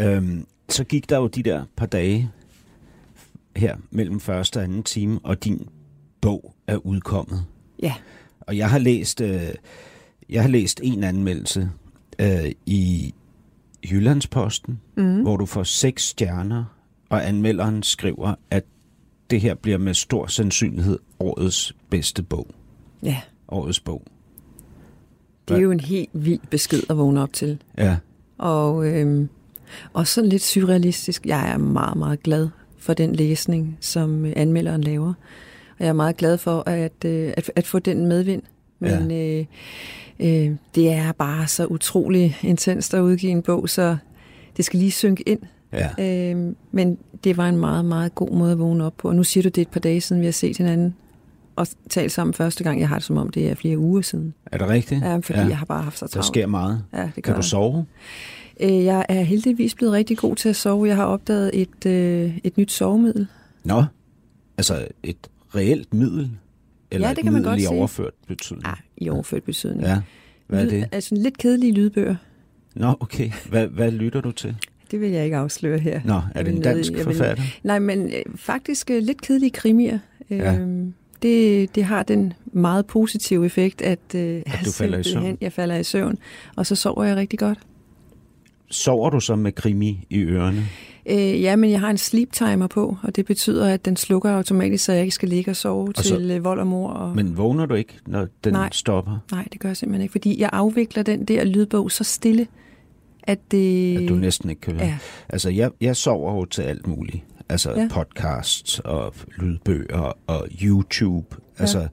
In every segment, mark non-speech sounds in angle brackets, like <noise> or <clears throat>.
Øhm, så gik der jo de der par dage her mellem første og anden time, og din bog er udkommet. Ja. Og jeg har læst, øh, jeg har læst en anmeldelse øh, i Jyllandsposten, mm. hvor du får seks stjerner, og anmelderen skriver, at det her bliver med stor sandsynlighed årets bedste bog. Ja, Årets bog. det er jo en helt vild besked at vågne op til. Ja, Og øhm, også sådan lidt surrealistisk. Jeg er meget, meget glad for den læsning, som øh, anmelderen laver. Og jeg er meget glad for at, øh, at, at få den medvind. Men ja. øh, øh, det er bare så utrolig intenst at udgive en bog, så det skal lige synke ind. ja. Øh, men det var en meget, meget god måde at vågne op på. Og nu siger du, det et par dage siden, vi har set hinanden og talt sammen første gang. Jeg har det som om, det er flere uger siden. Er det rigtigt? Ja, fordi ja. jeg har bare haft så Der travlt. sker meget. Ja, det gør Kan du jeg. sove? Øh, Jeg er heldigvis blevet rigtig god til at sove. Jeg har opdaget et, øh, et nyt sovemiddel. Nå, altså et reelt middel? Eller Ja, det et kan man godt i overført betydning? Ah, i overført betydning. Ja, hvad er det? Altså lidt kedelige lydbøger. Nå, okay. Hvad, hvad lytter du til? Det vil jeg ikke afsløre her. Nå, er det en i- dansk jeg vil- forfatter? Nej, men øh, faktisk øh, lidt kedelige krimier. Ja. Øhm, det, det har den meget positive effekt, at, øh, at du falder i søvn. Jeg falder i søvn, og så sover jeg rigtig godt. Sover du så med krimi i ørerne? Øh, ja, men jeg har en sleep timer på, og det betyder, at den slukker automatisk, så jeg ikke skal ligge og sove Og så- til øh, vold og mor. Og... Men vågner du ikke, når den Nej. stopper? Nej, det gør jeg simpelthen ikke, fordi jeg afvikler den der lydbog så stille, at det... At du næsten ikke kan høre? Ja. Altså, jeg, jeg sover jo til alt muligt. Altså Ja. ja. podcasts og lydbøger og YouTube. Altså,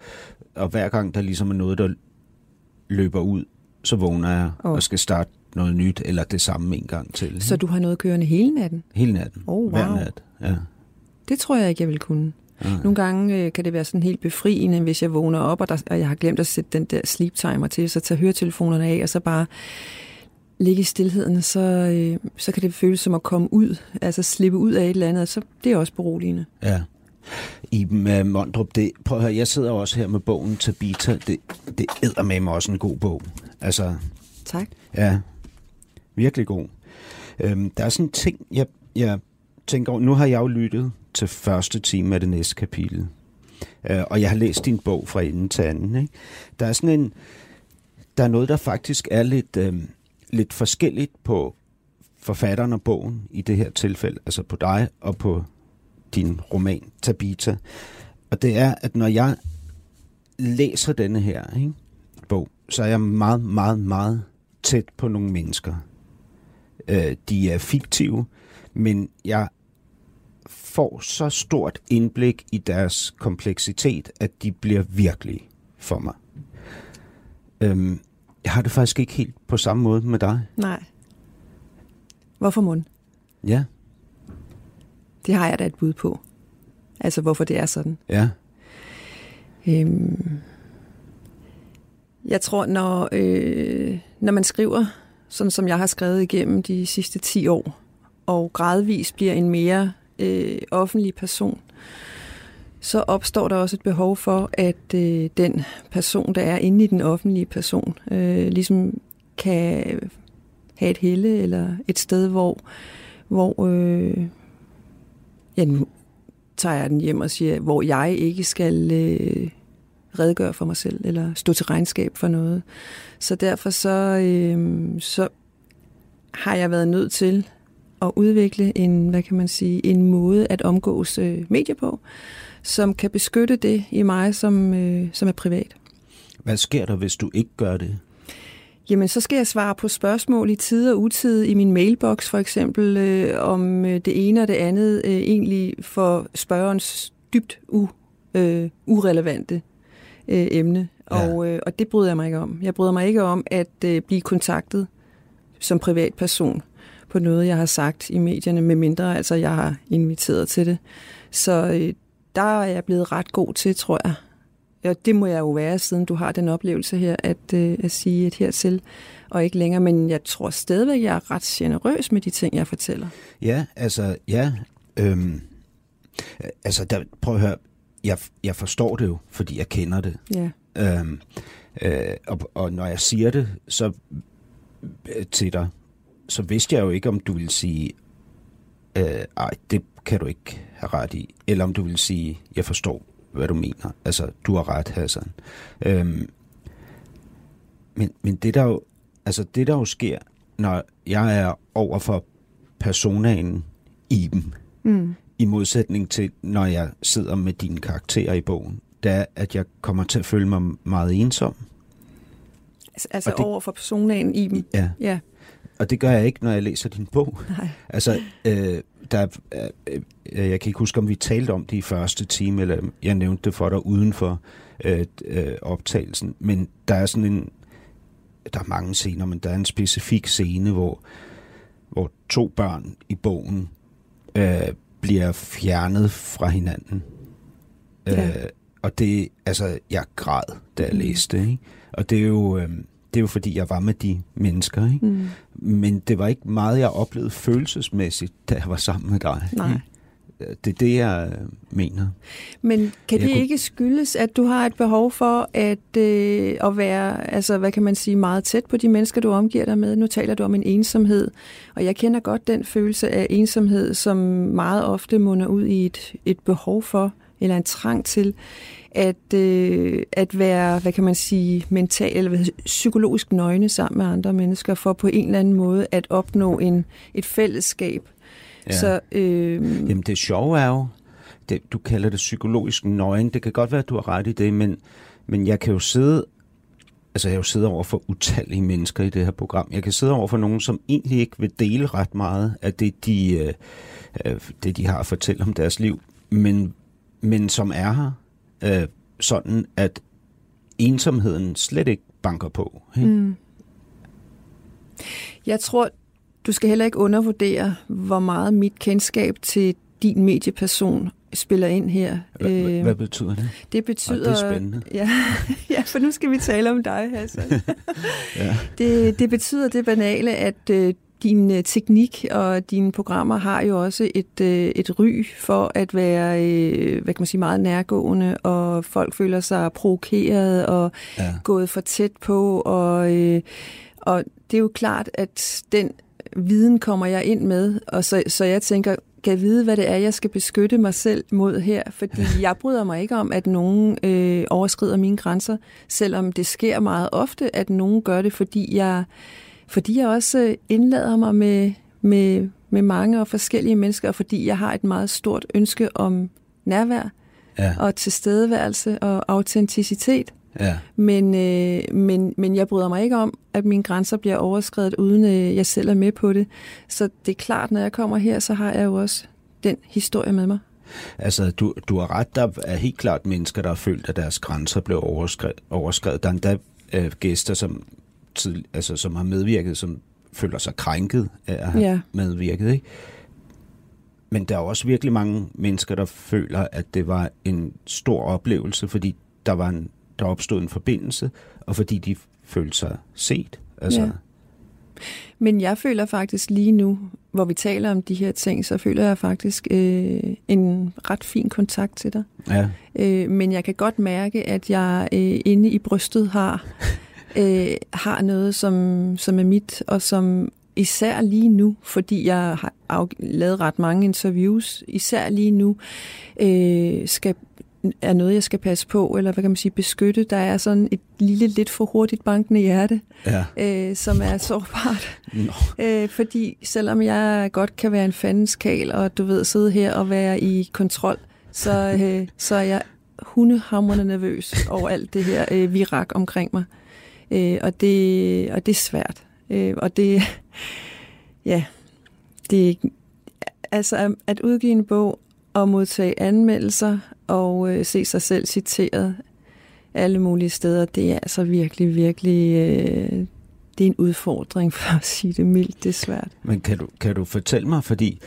og hver gang der ligesom er noget, der løber ud, så vågner jeg Åh. og skal starte noget nyt, eller det samme en gang til. Så du har noget kørende hele natten? Hele natten. Oh, Hver wow. nat. Ja. Det tror jeg ikke, jeg vil kunne. Ja. Nogle gange øh, kan det være sådan helt befriende, hvis jeg vågner op, og, der, og jeg har glemt at sætte den der sleep timer til, så tager høretelefonerne af, og så bare ligge i stillheden, så, øh, så kan det føles som at komme ud, altså slippe ud af et eller andet, og så det er også beroligende. Ja. Iben uh, Mondrup, det, prøv at høre, jeg sidder også her med bogen Tabita. Det, det æder med mig også en god bog. Altså, Tak. ja, virkelig god. Øhm, der er sådan en ting, jeg, jeg tænker over. Nu har jeg jo lyttet til første time af det næste kapitel. Øh, og jeg har læst din bog fra ende til anden. Ikke? Der er sådan en... Der er noget, der faktisk er lidt, øh, lidt forskelligt på forfatteren og bogen i det her tilfælde. Altså på dig og på din roman Tabita. Og det er, at når jeg læser denne her ikke, bog, så er jeg meget, meget, meget tæt på nogle mennesker. Øh, de er fiktive, men jeg får så stort indblik i deres kompleksitet, at de bliver virkelige for mig. Øhm, jeg har det faktisk ikke helt på samme måde med dig. Nej. Hvorfor mund? Ja, Det har jeg da et bud på. Altså, hvorfor det er sådan. ja, Øhm, jeg tror, når, øh, når man skriver, sådan som jeg har skrevet igennem de sidste 10 år, og gradvist bliver en mere øh, offentlig person, så opstår der også et behov for, at øh, den person, der er inde i den offentlige person, øh, ligesom kan have et helle eller et sted, hvor, hvor øh, ja, nu tager jeg den hjem og siger, hvor jeg ikke skal øh, redegøre for mig selv, eller stå til regnskab for noget. Så derfor så, øh, så har jeg været nødt til at udvikle en, hvad kan man sige, en måde at omgås øh, medier på, som kan beskytte det i mig, som, øh, som er privat. Hvad sker der, hvis du ikke gør det? Jamen, så skal jeg svare på spørgsmål i tid og utid i min mailbox, for eksempel, øh, om øh, det ene og det andet øh, egentlig for spørgerens dybt u, øh, urelevante øh, emne. Ja. Og, øh, og det bryder jeg mig ikke om. Jeg bryder mig ikke om at øh, blive kontaktet som privatperson på noget, jeg har sagt i medierne, med mindre altså jeg har inviteret til det. Så øh, der er jeg blevet ret god til, tror jeg. Ja, det må jeg jo være, siden du har den oplevelse her, at, øh, at sige et hertil, og ikke længere. Men jeg tror stadigvæk, jeg er ret generøs med de ting, jeg fortæller. Ja, altså, ja. Øhm, altså, der, prøv at høre. Jeg, jeg forstår det jo, fordi jeg kender det. Ja. Øhm, øh, og, og når jeg siger det så øh, til dig, så vidste jeg jo ikke, om du ville sige, øh, ej, det kan du ikke have ret i. Eller om du vil sige, jeg forstår, hvad du mener. Altså, du har ret, Hassan. Øhm, men, men det der jo, altså det der jo sker, når jeg er over for personaen i dem, Mm. I modsætning til, når jeg sidder med dine karakterer i bogen, det er, at jeg kommer til at føle mig meget ensom. Altså, altså det- over for personen i dem. Ja. Ja, Og det gør jeg ikke, når jeg læser din bog. nej. Altså, øh, der, er- øh, øh, jeg kan ikke huske, om vi talte om det i første time, eller jeg nævnte det for dig uden for øh, øh, optagelsen, men der er sådan en, der er mange scener, men der er en specifik scene, hvor, hvor to børn i bogen øh, bliver fjernet fra hinanden. Ja. Øh, og det, altså, jeg græd, da jeg Mm. læste det, ikke? Og det er jo... Øh, det er jo fordi, jeg var med de mennesker, ikke? Mm. Men det var ikke meget, jeg oplevede følelsesmæssigt, da jeg var sammen med dig. Nej. Det er det, jeg øh, mener. Men kan Jeg det kunne- ikke skyldes, at du har et behov for at, øh, at være, altså hvad kan man sige, meget tæt på de mennesker, du omgiver dig med? Nu taler du om en ensomhed, og jeg kender godt den følelse af ensomhed, som meget ofte munder ud i et, et behov for, eller en trang til, at, øh, at være, hvad kan man sige, mental eller psykologisk nøgne sammen med andre mennesker, for på en eller anden måde at opnå en, et fællesskab. Ja. Så, øh, Jamen det sjove er jo, det, du kalder det psykologisk nøgen. Det kan godt være, at du har ret i det, men, men jeg kan jo sidde Altså, jeg har jo siddet over for utallige mennesker i det her program. Jeg kan sidde over for nogen, som egentlig ikke vil dele ret meget af det, de, øh, øh, det, de har at fortælle om deres liv, men, men som er her, øh, sådan at ensomheden slet ikke banker på. Ikke? Mm. Jeg tror, du skal heller ikke undervurdere, hvor meget mit kendskab til din medieperson spiller ind her. Hvad, Øh, hvad betyder det? det betyder... det er spændende. <laughs> Ja, ja, for nu skal vi tale om dig, Hassan. <laughs> Ja. det, det betyder det banale, at øh, din øh, teknik og dine programmer har jo også et, øh, et ry for at være øh, hvad kan man sige, meget nærgående, og folk føler sig provokeret og Ja. gået for tæt på, og, øh, og det er jo klart, at den viden kommer jeg ind med, og så, så jeg tænker, kan jeg vide, hvad det er, jeg skal beskytte mig selv mod her? Fordi <laughs> jeg bryder mig ikke om, at nogen øh, overskrider mine grænser, selvom det sker meget ofte, at nogen gør det, fordi jeg, fordi jeg også øh, indlader mig med, med, med mange og forskellige mennesker, og fordi jeg har et meget stort ønske om nærvær Ja, og tilstedeværelse og autenticitet. Ja. Men, øh, men, men jeg bryder mig ikke om, at mine grænser bliver overskrevet, uden øh, jeg selv er med på det. Så det er klart, når jeg kommer her, så har jeg jo også den historie med mig. Altså, du, du har ret. Der er helt klart mennesker, der har følt, at deres grænser blev overskrevet. overskrevet. Der er endda øh, gæster, som, tid, altså, som har medvirket, som føler sig krænket af at have Ja. medvirket. Ikke? Men der er også virkelig mange mennesker, der føler, at det var en stor oplevelse, fordi der var en, der opstod en forbindelse, og fordi de følte sig set. Altså, Ja. Men jeg føler faktisk lige nu, hvor vi taler om de her ting, så føler jeg faktisk øh, en ret fin kontakt til dig. ja. Øh, men jeg kan godt mærke, at jeg øh, inde i brystet har, <laughs> øh, har noget, som, som er mit, og som især lige nu, fordi jeg har lavet ret mange interviews, især lige nu, øh, skal, er noget, jeg skal passe på, eller hvad kan man sige, beskytte. Der er sådan et lille, lidt for hurtigt bankende hjerte, ja. øh, som er sårbart. Nå. Øh, fordi selvom jeg godt kan være en fandens kal, og du ved, sidde her og være i kontrol, så, øh, <laughs> så er jeg hundehamrende nervøs over alt det her øh, virak omkring mig. Øh, og, det, og det er svært. Øh, og det, <laughs> ja, det, altså at- at udgive en bog og modtage anmeldelser og øh, se sig selv citeret alle mulige steder, det er altså virkelig, virkelig, øh, det er en udfordring, for at sige det mildt. Det er svært. Men kan du, kan du fortælle mig, fordi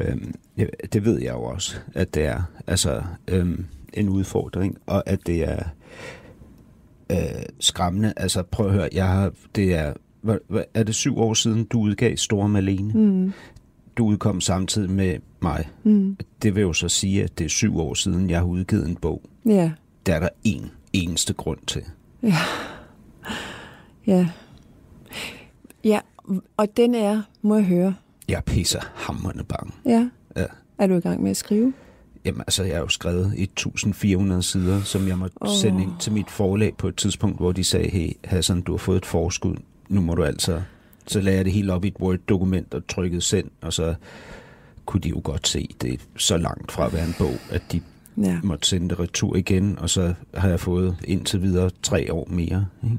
øhm, det ved jeg jo også, at det er altså, øhm, en udfordring, og at det er øh, skræmmende. Altså prøv at høre, jeg har, det er, hvad, hvad, er det syv år siden, du udgav Store Malene? Mm. Du udkom samtidig med mig. Mm. Det vil jo så sige, at det er syv år siden, jeg har udgivet en bog. Ja. Det er der en eneste grund til. Ja. Ja. Ja, og den er, må jeg høre. Jeg pisser hammerne bange. Ja. Ja. Er du i gang med at skrive? Jamen, altså, jeg har jo skrevet 1400 sider, som jeg måtte oh. sende ind til mit forlag på et tidspunkt, hvor de sagde, hey Hassan, du har fået et forskud, nu må du altså... Så lagde jeg det hele op i et Word-dokument og trykkede send, og så kunne de jo godt se, det er så langt fra at være en bog, at de ja. måtte sende det retur igen, og så har jeg fået indtil videre tre år mere. Ikke?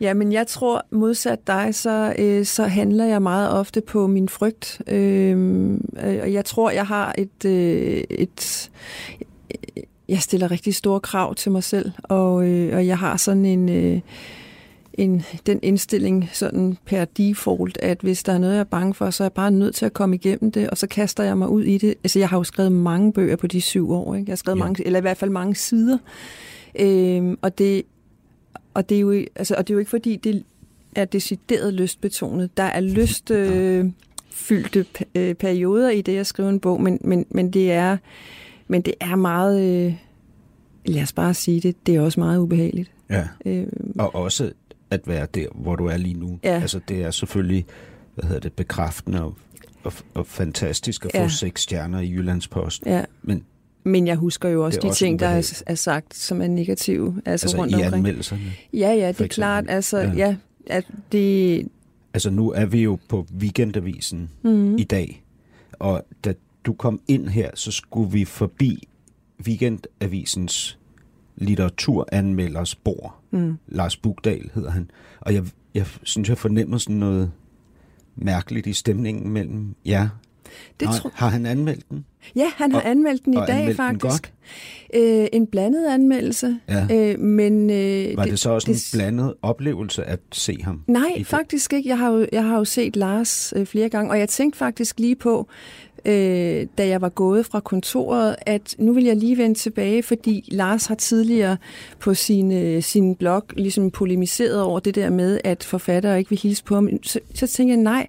Ja, men jeg tror modsat dig, så, øh, så handler jeg meget ofte på min frygt. Øh, og jeg tror, jeg har et, øh, et jeg stiller rigtig store krav til mig selv, og, øh, og jeg har sådan en, øh, en, den indstilling sådan per default, at hvis der er noget, jeg er bange for, så er jeg bare nødt til at komme igennem det, og så kaster jeg mig ud i det. Altså, jeg har jo skrevet mange bøger på de syv år, ikke? Jeg har skrevet ja. mange, eller i hvert fald mange sider. Øh, og det og det er jo, altså, og det er jo ikke fordi, det er decideret lystbetonet. Der er lystfyldte øh, øh, perioder i det at skrive en bog, men, men, men, det, er, men det er meget, øh, lad os bare sige det, det er også meget ubehageligt. Ja, øh, og også at være der, hvor du er lige nu. Ja. Altså det er selvfølgelig, hvad hedder det, bekræftende og, og, og fantastisk at få ja. seks stjerner i Jyllandsposten. Ja. Men men jeg husker jo også de også ting, der er, er sagt, som er negative. Altså, altså rundt i omkring. anmeldelserne? Ja, ja, det er klart. Altså, ja. ja at det... Altså nu er vi jo på Weekendavisen mm. i dag, og da du kom ind her, så skulle vi forbi Weekendavisens litteraturanmelders bord. Mm. Lars Bugdal hedder han. Og jeg, jeg synes, jeg fornemmer sådan noget mærkeligt i stemningen mellem jer det har, tro... har han anmeldt den? Ja, han har og, anmeldt den i dag faktisk. Den godt? Øh, en blandet anmeldelse. Ja. Øh, men, øh, Var det, det så også det, en blandet oplevelse at se ham? Nej, faktisk ikke. Jeg har jo, jeg har jo set Lars øh, flere gange, og jeg tænkte faktisk lige på, øh, da jeg var gået fra kontoret, at nu vil jeg lige vende tilbage, fordi Lars har tidligere på sin, øh, sin blog ligesom polemiseret over det der med, at forfattere ikke vil hilse på ham. Så, så tænkte jeg, nej,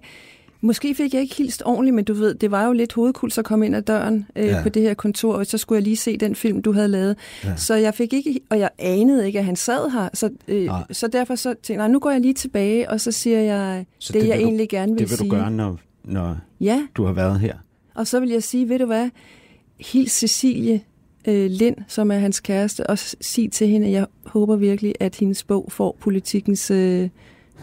Måske fik jeg ikke hilst ordentligt, men du ved, det var jo lidt hovedkuls at komme ind ad døren øh, ja. på det her kontor, og så skulle jeg lige se den film, du havde lavet. Ja. Så jeg fik ikke, og jeg anede ikke, at han sad her. Så, øh, så derfor så tænkte jeg, nej, nu går jeg lige tilbage, og så siger jeg så det, det jeg du, egentlig gerne vil sige. Det vil sige. du gøre, når, når ja. du har været her? Og så vil jeg sige, ved du hvad, hils Cecilie øh, Lind, som er hans kæreste, og sig til hende, at jeg håber virkelig, at hendes bog får politikens øh,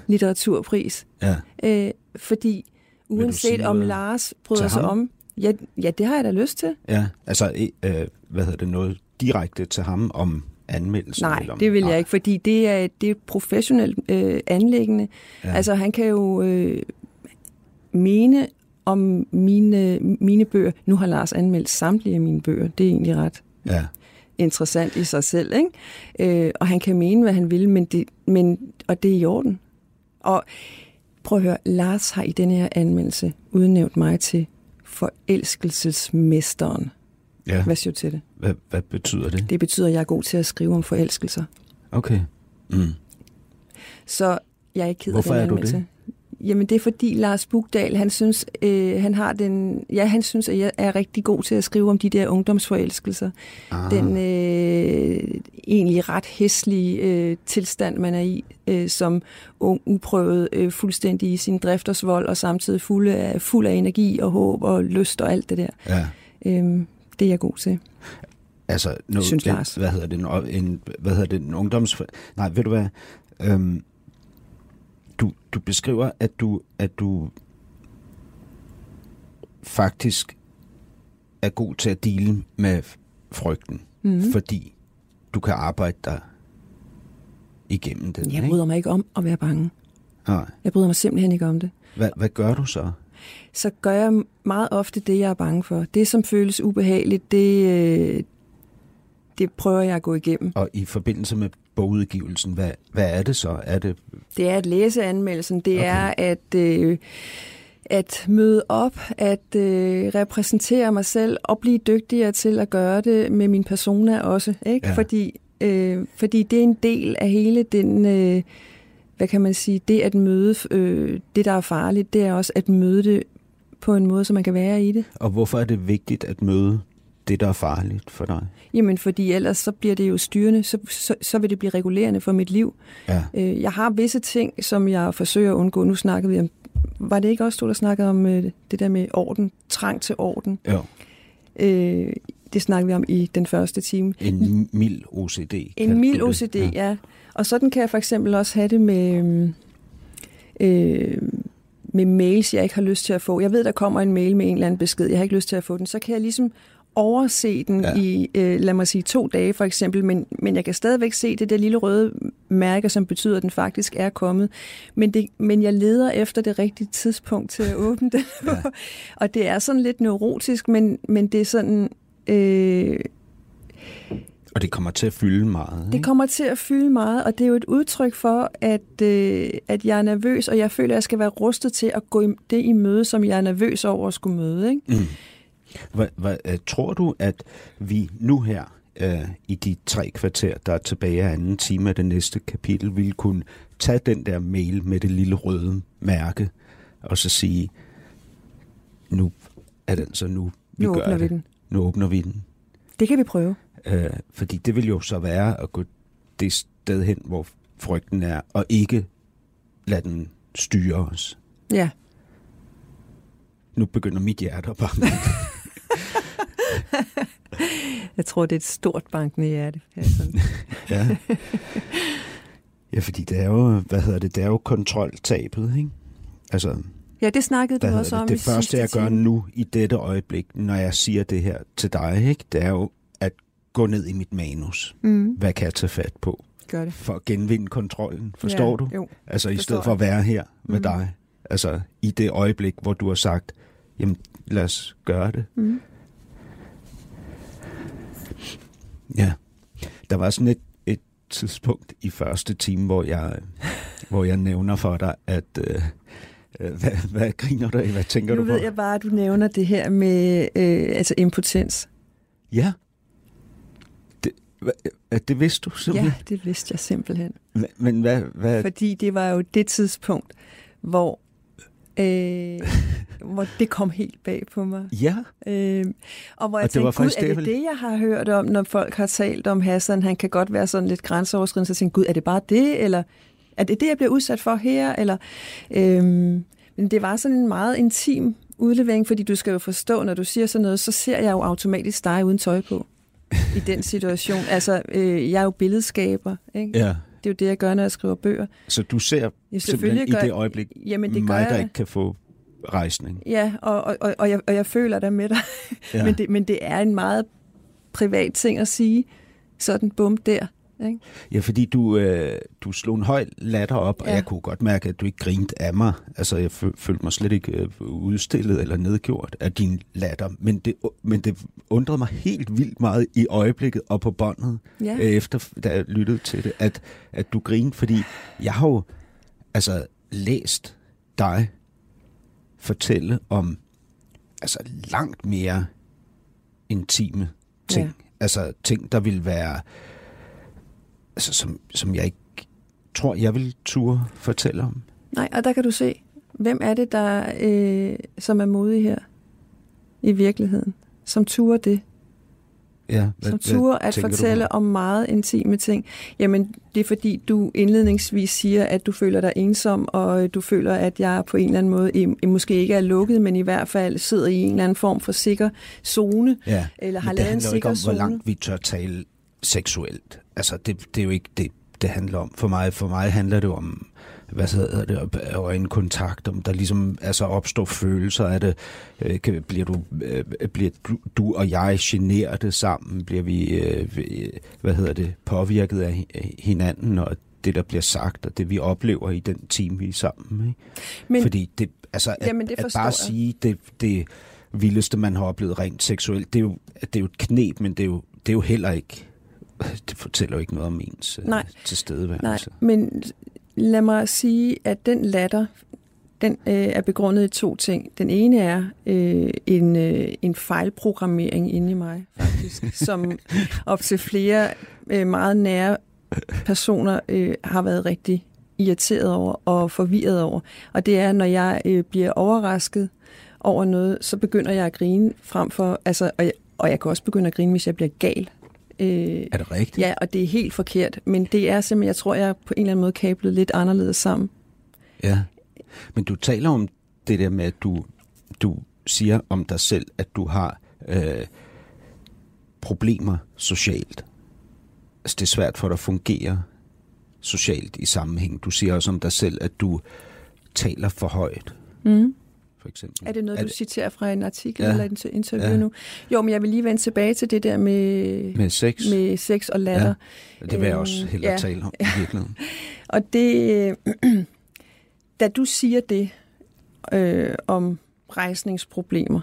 litteraturpris. Ja. Øh, fordi Uanset om Lars bryder sig om. Ja, ja, det har jeg da lyst til. Ja, altså, øh, hvad hedder det, noget direkte til ham om anmeldelsen? Nej, eller om, det vil nej. jeg ikke, fordi det er, det er et professionelt øh, anlæggende. Ja. Altså, han kan jo øh, mene om mine, mine bøger. Nu har Lars anmeldt samtlige af mine bøger. Det er egentlig ret ja. interessant i sig selv. Ikke? Øh, og han kan mene, hvad han vil, men det, men, og det er i orden. Og Prøv at høre, Lars har i denne her anmeldelse udnævnt mig til forelskelsesmesteren. Ja. Hvad siger du til det? Hvad, hvad betyder det? Det betyder, at jeg er god til at skrive om forelskelser. Okay. Mm. Så jeg er ikke ked af den anmeldelse. du det? Jamen det er fordi Lars Bugdal, han synes, øh, han har den, ja, han synes, at jeg er rigtig god til at skrive om de der ungdomsforelskelser. Ah. Den øh, egentlig ret hæslige øh, tilstand, man er i, øh, som ung, uprøvet, øh, fuldstændig i sin driftersvold, og samtidig fuld af, fuld af energi og håb og lyst og alt det der. Ja. Øhm, det er jeg god til. Altså, noget, synes Lars. hvad hedder det, en, en, hvad hedder det, en ungdoms... Nej, ved du hvad? Øhm, du, du beskriver, at du, at du faktisk er god til at dele med frygten, mm-hmm. fordi du kan arbejde dig igennem det. Jeg bryder mig ikke om at være bange. Nej. Jeg bryder mig simpelthen ikke om det. Hvad, hvad gør du så? Så gør jeg meget ofte det, jeg er bange for. Det, som føles ubehageligt, det, øh, det prøver jeg at gå igennem. Og i forbindelse med bogudgivelsen, hvad, hvad er det så? Er det... Det er at læse anmeldelsen. Det okay. er at... Øh, at møde op, at øh, repræsentere mig selv og blive dygtigere til at gøre det med min persona også. Ikke? Ja. Fordi, øh, fordi det er en del af hele den, øh, hvad kan man sige, det at møde øh, det, der er farligt, det er også at møde det på en måde, så man kan være i det. Og hvorfor er det vigtigt at møde det, der er farligt for dig? Jamen, fordi ellers så bliver det jo styrende, så, så, så vil det blive regulerende for mit liv. Ja. Øh, jeg har visse ting, som jeg forsøger at undgå. Nu snakkede vi om, var det ikke også du, der snakkede om øh, det der med orden, trang til orden? Ja. Øh, det snakkede vi om i den første time. En mild OCD. En mild OCD, ja. ja. Og sådan kan jeg for eksempel også have det med... Øh, med mails, jeg ikke har lyst til at få. Jeg ved, der kommer en mail med en eller anden besked, jeg har ikke lyst til at få den. Så kan jeg ligesom overse den ja. i, øh, lad mig sige, to dage for eksempel, men, men jeg kan stadigvæk se det der lille røde mærke, som betyder, at den faktisk er kommet. Men, det, men jeg leder efter det rigtige tidspunkt til at <laughs> åbne den. ja. <laughs> og det er sådan lidt neurotisk, men, men det er sådan... Øh, og det kommer til at fylde meget. Ikke? Det kommer til at fylde meget, og det er jo et udtryk for, at, øh, at jeg er nervøs, og jeg føler, at jeg skal være rustet til at gå det i møde, som jeg er nervøs over at skulle møde. Ikke? Mm. Hvad, hvad, øh, tror du, at vi nu her øh, i de tre kvarter, der er tilbage af anden time af det næste kapitel, vil kunne tage den der mail med det lille røde mærke, og så sige, nu er den så nu, vi nu gør åbner det. vi den. Nu åbner vi den. Det kan vi prøve. Øh, fordi det vil jo så være at gå det sted hen, hvor frygten er, og ikke lade den styre os. Ja. Nu begynder mit hjerte at banke. <laughs> <laughs> Jeg tror, det er et stort bankende hjerte. <laughs> ja. Ja, fordi det er jo, hvad hedder det, det er jo kontroltabet, ikke? Altså, ja, det snakkede du også det, om Det første, jeg gør time. nu i dette øjeblik, når jeg siger det her til dig, ikke? det er jo at gå ned i mit manus. Mm. Hvad kan jeg tage fat på? Gør det. For at genvinde kontrollen, forstår ja, du? Jo, altså i stedet for at være her med mm. dig. Altså i det øjeblik, hvor du har sagt, jamen lad os gøre det. Mm. Ja, der var sådan et, et tidspunkt i første time, hvor jeg, hvor jeg nævner for dig, at... Øh, hvad, hvad griner du af? Hvad tænker nu du på? Nu ved jeg bare, at du nævner det her med øh, altså impotens. Ja. Det, det vidste du simpelthen? Ja, det vidste jeg simpelthen. Men, men hvad, hvad? Fordi det var jo det tidspunkt, hvor øh, hvor det kom helt bag på mig. Ja. Øh, og hvor jeg og tænkte, gud, er det det, jeg har hørt om, når folk har talt om Hassan? Han kan godt være sådan lidt grænseoverskridende, så jeg tænkte, gud, er det bare det, eller er det det, jeg bliver udsat for her? Eller, øh, men det var sådan en meget intim udlevering, fordi du skal jo forstå, når du siger sådan noget, så ser jeg jo automatisk dig uden tøj på i den situation. Altså, øh, jeg er jo billedskaber, ikke? Ja. Det er jo det, jeg gør, når jeg skriver bøger. Så du ser ja, simpelthen gør, i det øjeblik jamen, det mig, der ikke kan få rejsning. Ja, og, og, og, og, jeg, og jeg føler dig med dig. Ja. <laughs> men, det, men det er en meget privat ting at sige, sådan bum der. Ikke? Ja, fordi du, øh, du slog en høj latter op, ja. og jeg kunne godt mærke, at du ikke grinte af mig. Altså, jeg følte mig slet ikke øh, udstillet eller nedgjort af din latter. Men det, men det undrede mig helt vildt meget i øjeblikket og på båndet, ja. øh, efter da jeg lyttede til det, at, at du grinede, fordi jeg har jo altså, læst dig fortælle om altså langt mere intime ting. Ja. Altså ting, der vil være, altså som, som jeg ikke tror, jeg vil turde fortælle om. Nej, og der kan du se, hvem er det, der øh, som er modig her i virkeligheden, som turer det. Ja, hvad, som turer at fortælle om meget intime ting. Jamen, det er fordi, du indledningsvis siger, at du føler dig ensom, og du føler, at jeg på en eller anden måde I, måske ikke er lukket, men i hvert fald sidder i en eller anden form for sikker zone, ja, eller har lavet en sikker ikke om, zone. hvor langt vi tør tale seksuelt. Altså, det, det er jo ikke det, det handler om. For mig, for mig handler det om hvad hedder det, øjenkontakt, om der ligesom altså opstår følelser af det. Øh, kan, bliver, du, øh, bliver du, du og jeg generet sammen? Bliver vi, øh, hvad hedder det, påvirket af hinanden, og det, der bliver sagt, og det, vi oplever i den time, vi er sammen? Ikke? Men, Fordi det, altså, at, jamen, det at bare jeg. sige det, det vildeste, man har oplevet rent seksuelt, det er jo, det er jo et knep, men det er jo, det er jo heller ikke <laughs> det fortæller jo ikke noget om ens Nej. tilstedeværelse. Nej, men lad mig sige, at den latter, den øh, er begrundet i to ting. Den ene er øh, en, øh, en fejlprogrammering inde i mig, faktisk, <laughs> som op til flere øh, meget nære personer øh, har været rigtig irriteret over og forvirret over. Og det er, når jeg øh, bliver overrasket over noget, så begynder jeg at grine frem for, altså, og jeg, og jeg kan også begynde at grine, hvis jeg bliver gal. Øh, er det rigtigt? Ja, og det er helt forkert. Men det er simpelthen, jeg tror, jeg på en eller anden måde kablet lidt anderledes sammen. Ja, men du taler om det der med, at du, du siger om dig selv, at du har øh, problemer socialt. Altså, det er svært for dig at fungere socialt i sammenhæng. Du siger også om dig selv, at du taler for højt. Mm. For eksempel. Er det noget, er det... du citerer fra en artikel ja. eller et interview ja. nu? Jo, men jeg vil lige vende tilbage til det der med, med, sex. med sex og latter. Ja, det vil jeg også øhm, hellere ja. tale om i virkeligheden. <laughs> og det, <clears throat> da du siger det øh, om rejsningsproblemer,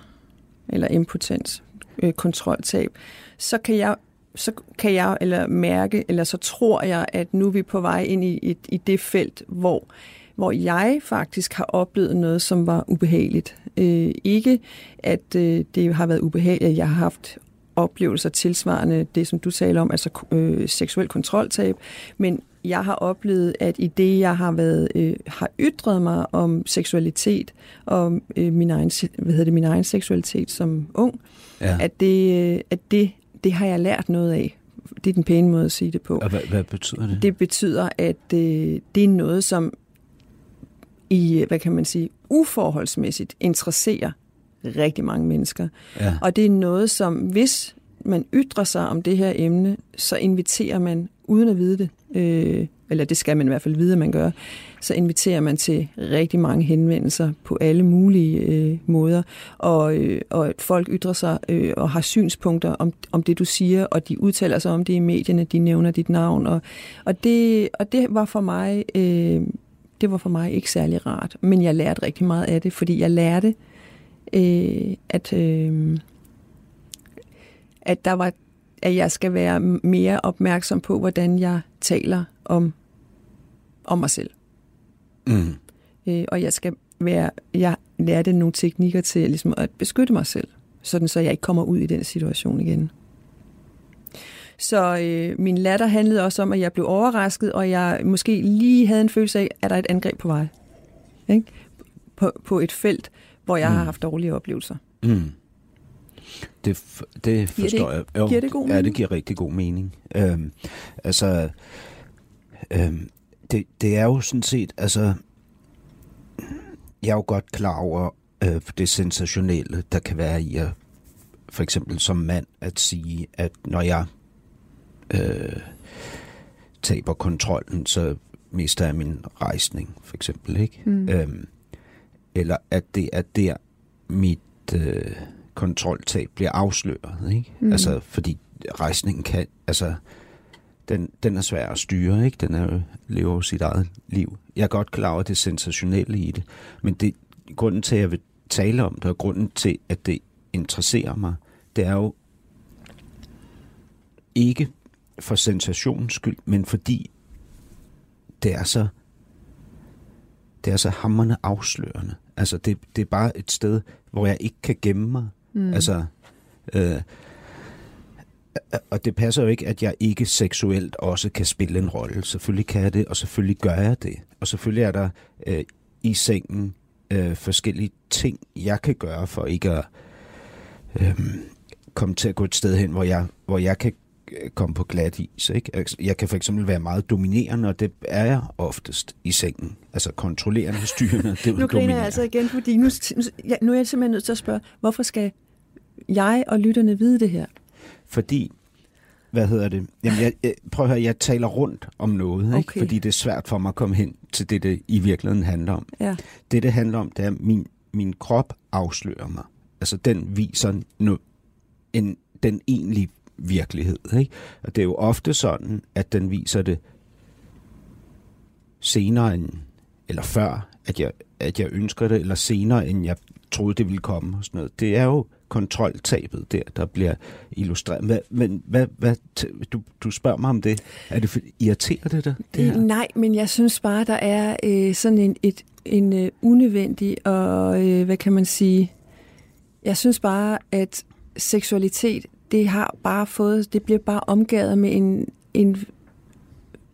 eller impotens, øh, kontroltab, så kan jeg så kan jeg eller mærke, eller så tror jeg, at nu er vi på vej ind i, i, i det felt, hvor, hvor jeg faktisk har oplevet noget, som var ubehageligt. Øh, ikke at øh, det har været ubehageligt, at jeg har haft oplevelser tilsvarende det, som du taler om, altså øh, seksuel kontroltab, men jeg har oplevet, at i det, jeg har været, øh, har ytret mig om seksualitet, og øh, min, egen, hvad hedder det, min egen seksualitet som ung, ja. at, det, øh, at det det har jeg lært noget af. Det er den pæne måde at sige det på. Og hvad, hvad betyder det? Det betyder, at øh, det er noget, som i, hvad kan man sige, uforholdsmæssigt interesserer rigtig mange mennesker. Ja. Og det er noget, som hvis man ytrer sig om det her emne, så inviterer man, uden at vide det, øh, eller det skal man i hvert fald vide, at man gør, så inviterer man til rigtig mange henvendelser på alle mulige øh, måder, og, øh, og folk ytrer sig øh, og har synspunkter om, om det, du siger, og de udtaler sig om det i medierne, de nævner dit navn, og, og, det, og det var for mig... Øh, det var for mig ikke særlig rart, men jeg lærte rigtig meget af det, fordi jeg lærte, øh, at, øh, at der var at jeg skal være mere opmærksom på, hvordan jeg taler om, om mig selv. Mm. Øh, og jeg skal være, jeg lærte nogle teknikker til ligesom at beskytte mig selv, sådan så jeg ikke kommer ud i den situation igen. Så øh, min latter handlede også om, at jeg blev overrasket, og jeg måske lige havde en følelse af, at der er et angreb på vej. Ikke? På, på et felt, hvor jeg mm. har haft dårlige oplevelser. Mm. Det, det forstår det, jeg. Jo, giver det god mening? Ja, det giver rigtig god mening. Øhm, altså, øhm, det, det er jo sådan set, altså, jeg er jo godt klar over øh, det sensationelle, der kan være i at, for eksempel som mand, at sige, at når jeg øh, taber kontrollen, så mister jeg min rejsning, for eksempel, ikke? Mm. Øhm, eller at det er der, mit... Øh, kontroltab bliver afsløret. Ikke? Mm. Altså, fordi rejsningen kan, altså, den, den er svær at styre, ikke? Den er, lever jo sit eget liv. Jeg er godt klar over det sensationelle i det, men det, grunden til, at jeg vil tale om det, og grunden til, at det interesserer mig, det er jo ikke for sensationens skyld, men fordi det er så det er så hammerne afslørende. Altså, det, det er bare et sted, hvor jeg ikke kan gemme mig. Mm. Altså, øh, og det passer jo ikke, at jeg ikke seksuelt også kan spille en rolle. Selvfølgelig kan jeg det, og selvfølgelig gør jeg det. Og selvfølgelig er der øh, i sengen øh, forskellige ting, jeg kan gøre for ikke at øh, komme til at gå et sted hen, hvor jeg, hvor jeg kan komme på glat is. Ikke? Altså, jeg kan for eksempel være meget dominerende, og det er jeg oftest i sengen. Altså kontrollerende, styrende. Det nu griner jeg altså igen, fordi nu, nu er jeg simpelthen nødt til at spørge, hvorfor skal jeg og lytterne vide det her? Fordi, hvad hedder det? Jamen, jeg, jeg, prøv at høre, jeg taler rundt om noget, okay. ikke? fordi det er svært for mig at komme hen til det, det i virkeligheden handler om. Ja. Det, det handler om, det er, at min, min krop afslører mig. Altså, den viser nu, en, den egentlige virkelighed. Ikke? Og det er jo ofte sådan, at den viser det senere end, eller før, at jeg, at jeg ønsker det, eller senere end jeg troede, det ville komme og sådan noget. Det er jo kontroltabet der, der bliver illustreret. Hvad, men hvad, hvad, du, du spørger mig om det. Er det for, irriterer det dig? Det her? Nej, men jeg synes bare, der er øh, sådan en, et, en øh, unødvendig og, øh, hvad kan man sige, jeg synes bare, at seksualitet, det har bare fået, det bliver bare omgået med en, en,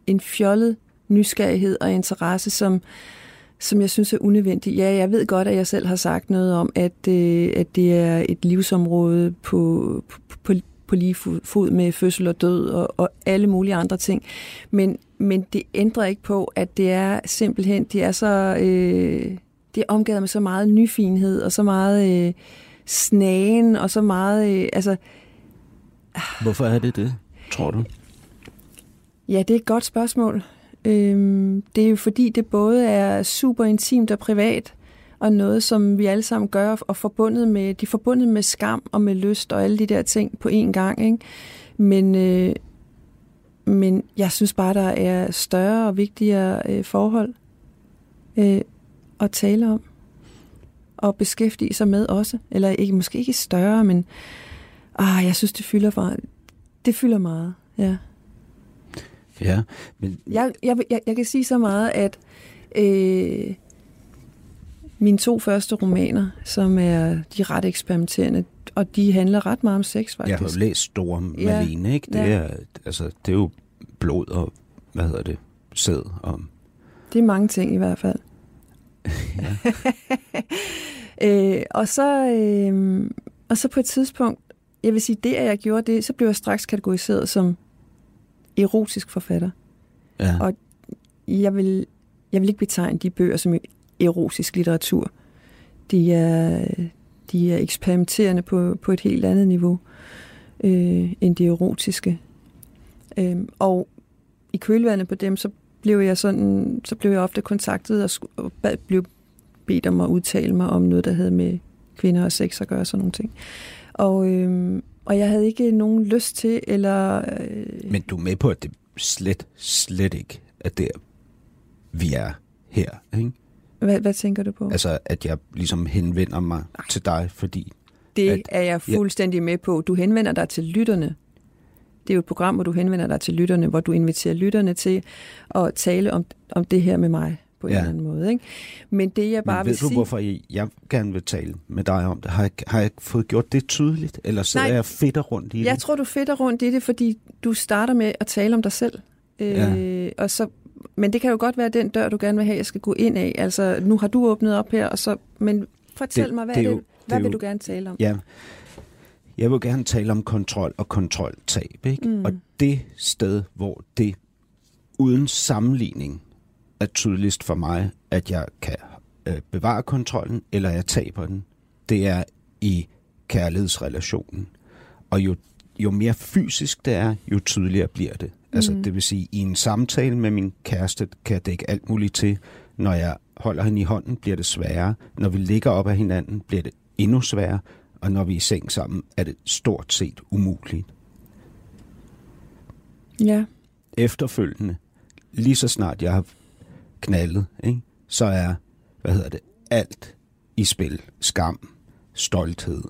en fjollet nysgerrighed og interesse, som, som jeg synes er unødvendig. Ja, jeg ved godt, at jeg selv har sagt noget om, at, øh, at det er et livsområde på, på, på lige fod med fødsel og død og, og alle mulige andre ting. Men, men det ændrer ikke på, at det er simpelthen, det er så... Øh, det er omgivet med så meget nyfinhed og så meget øh, snagen og så meget... Øh, altså, Hvorfor er det det, tror du? Ja, det er et godt spørgsmål. Øhm, det er jo fordi, det både er super intimt og privat, og noget, som vi alle sammen gør, og forbundet med, de er forbundet med skam og med lyst og alle de der ting på én gang. Ikke? Men, øh, men jeg synes bare, der er større og vigtigere øh, forhold øh, at tale om og beskæftige sig med også. Eller ikke, måske ikke større, men ah, jeg synes, det fylder, for, det fylder meget. Ja. Ja, men... Jeg, jeg, jeg, jeg kan sige så meget, at øh, mine to første romaner, som er de ret eksperimenterende, og de handler ret meget om sex, faktisk. Jeg har jo læst Store Malene, ja, ikke? Det, ja. er, altså, det er jo blod og, hvad hedder det, sæd om... Det er mange ting i hvert fald. <laughs> <laughs> øh, og, så, øh, og så på et tidspunkt, jeg vil sige, det at jeg gjorde det, så blev jeg straks kategoriseret som erotisk forfatter. Ja. Og jeg vil, jeg vil ikke betegne de bøger som erotisk litteratur. De er, de er eksperimenterende på, på et helt andet niveau øh, end det erotiske. Øh, og i kølvandet på dem, så blev jeg sådan, så blev jeg ofte kontaktet og, og blev bedt om at udtale mig om noget, der havde med kvinder og sex at gøre, sådan nogle ting. Og, øh, og jeg havde ikke nogen lyst til, eller... Øh... Men du er med på, at det slet, slet ikke er der, vi er her, ikke? Hvad, hvad tænker du på? Altså, at jeg ligesom henvender mig Ej. til dig, fordi... Det at, er jeg fuldstændig ja. med på. Du henvender dig til lytterne. Det er jo et program, hvor du henvender dig til lytterne, hvor du inviterer lytterne til at tale om, om det her med mig på ja. en eller anden måde. Ikke? Men det jeg bare Men ved vil du, sige... hvorfor jeg gerne vil tale med dig om det? Har jeg, har jeg fået gjort det tydeligt, eller sidder Nej, jeg fedter rundt i det? Jeg tror, du fedter rundt i det, fordi du starter med at tale om dig selv. Ja. Øh, og så, men det kan jo godt være den dør, du gerne vil have, jeg skal gå ind af. Altså, nu har du åbnet op her, og så, men fortæl det, mig, hvad, det er det, jo, hvad det vil jo, du gerne tale om? Ja, jeg vil gerne tale om kontrol og kontroltab. Ikke? Mm. Og det sted, hvor det uden sammenligning er tydeligst for mig, at jeg kan øh, bevare kontrollen, eller jeg taber den, det er i kærlighedsrelationen. Og jo, jo mere fysisk det er, jo tydeligere bliver det. Mm. Altså, det vil sige, i en samtale med min kæreste kan jeg dække alt muligt til. Når jeg holder hende i hånden, bliver det sværere. Når vi ligger op ad hinanden, bliver det endnu sværere. Og når vi er i seng sammen, er det stort set umuligt. Ja. Efterfølgende, lige så snart jeg har knaldet, ikke? så er, hvad hedder det, alt i spil. Skam, stolthed,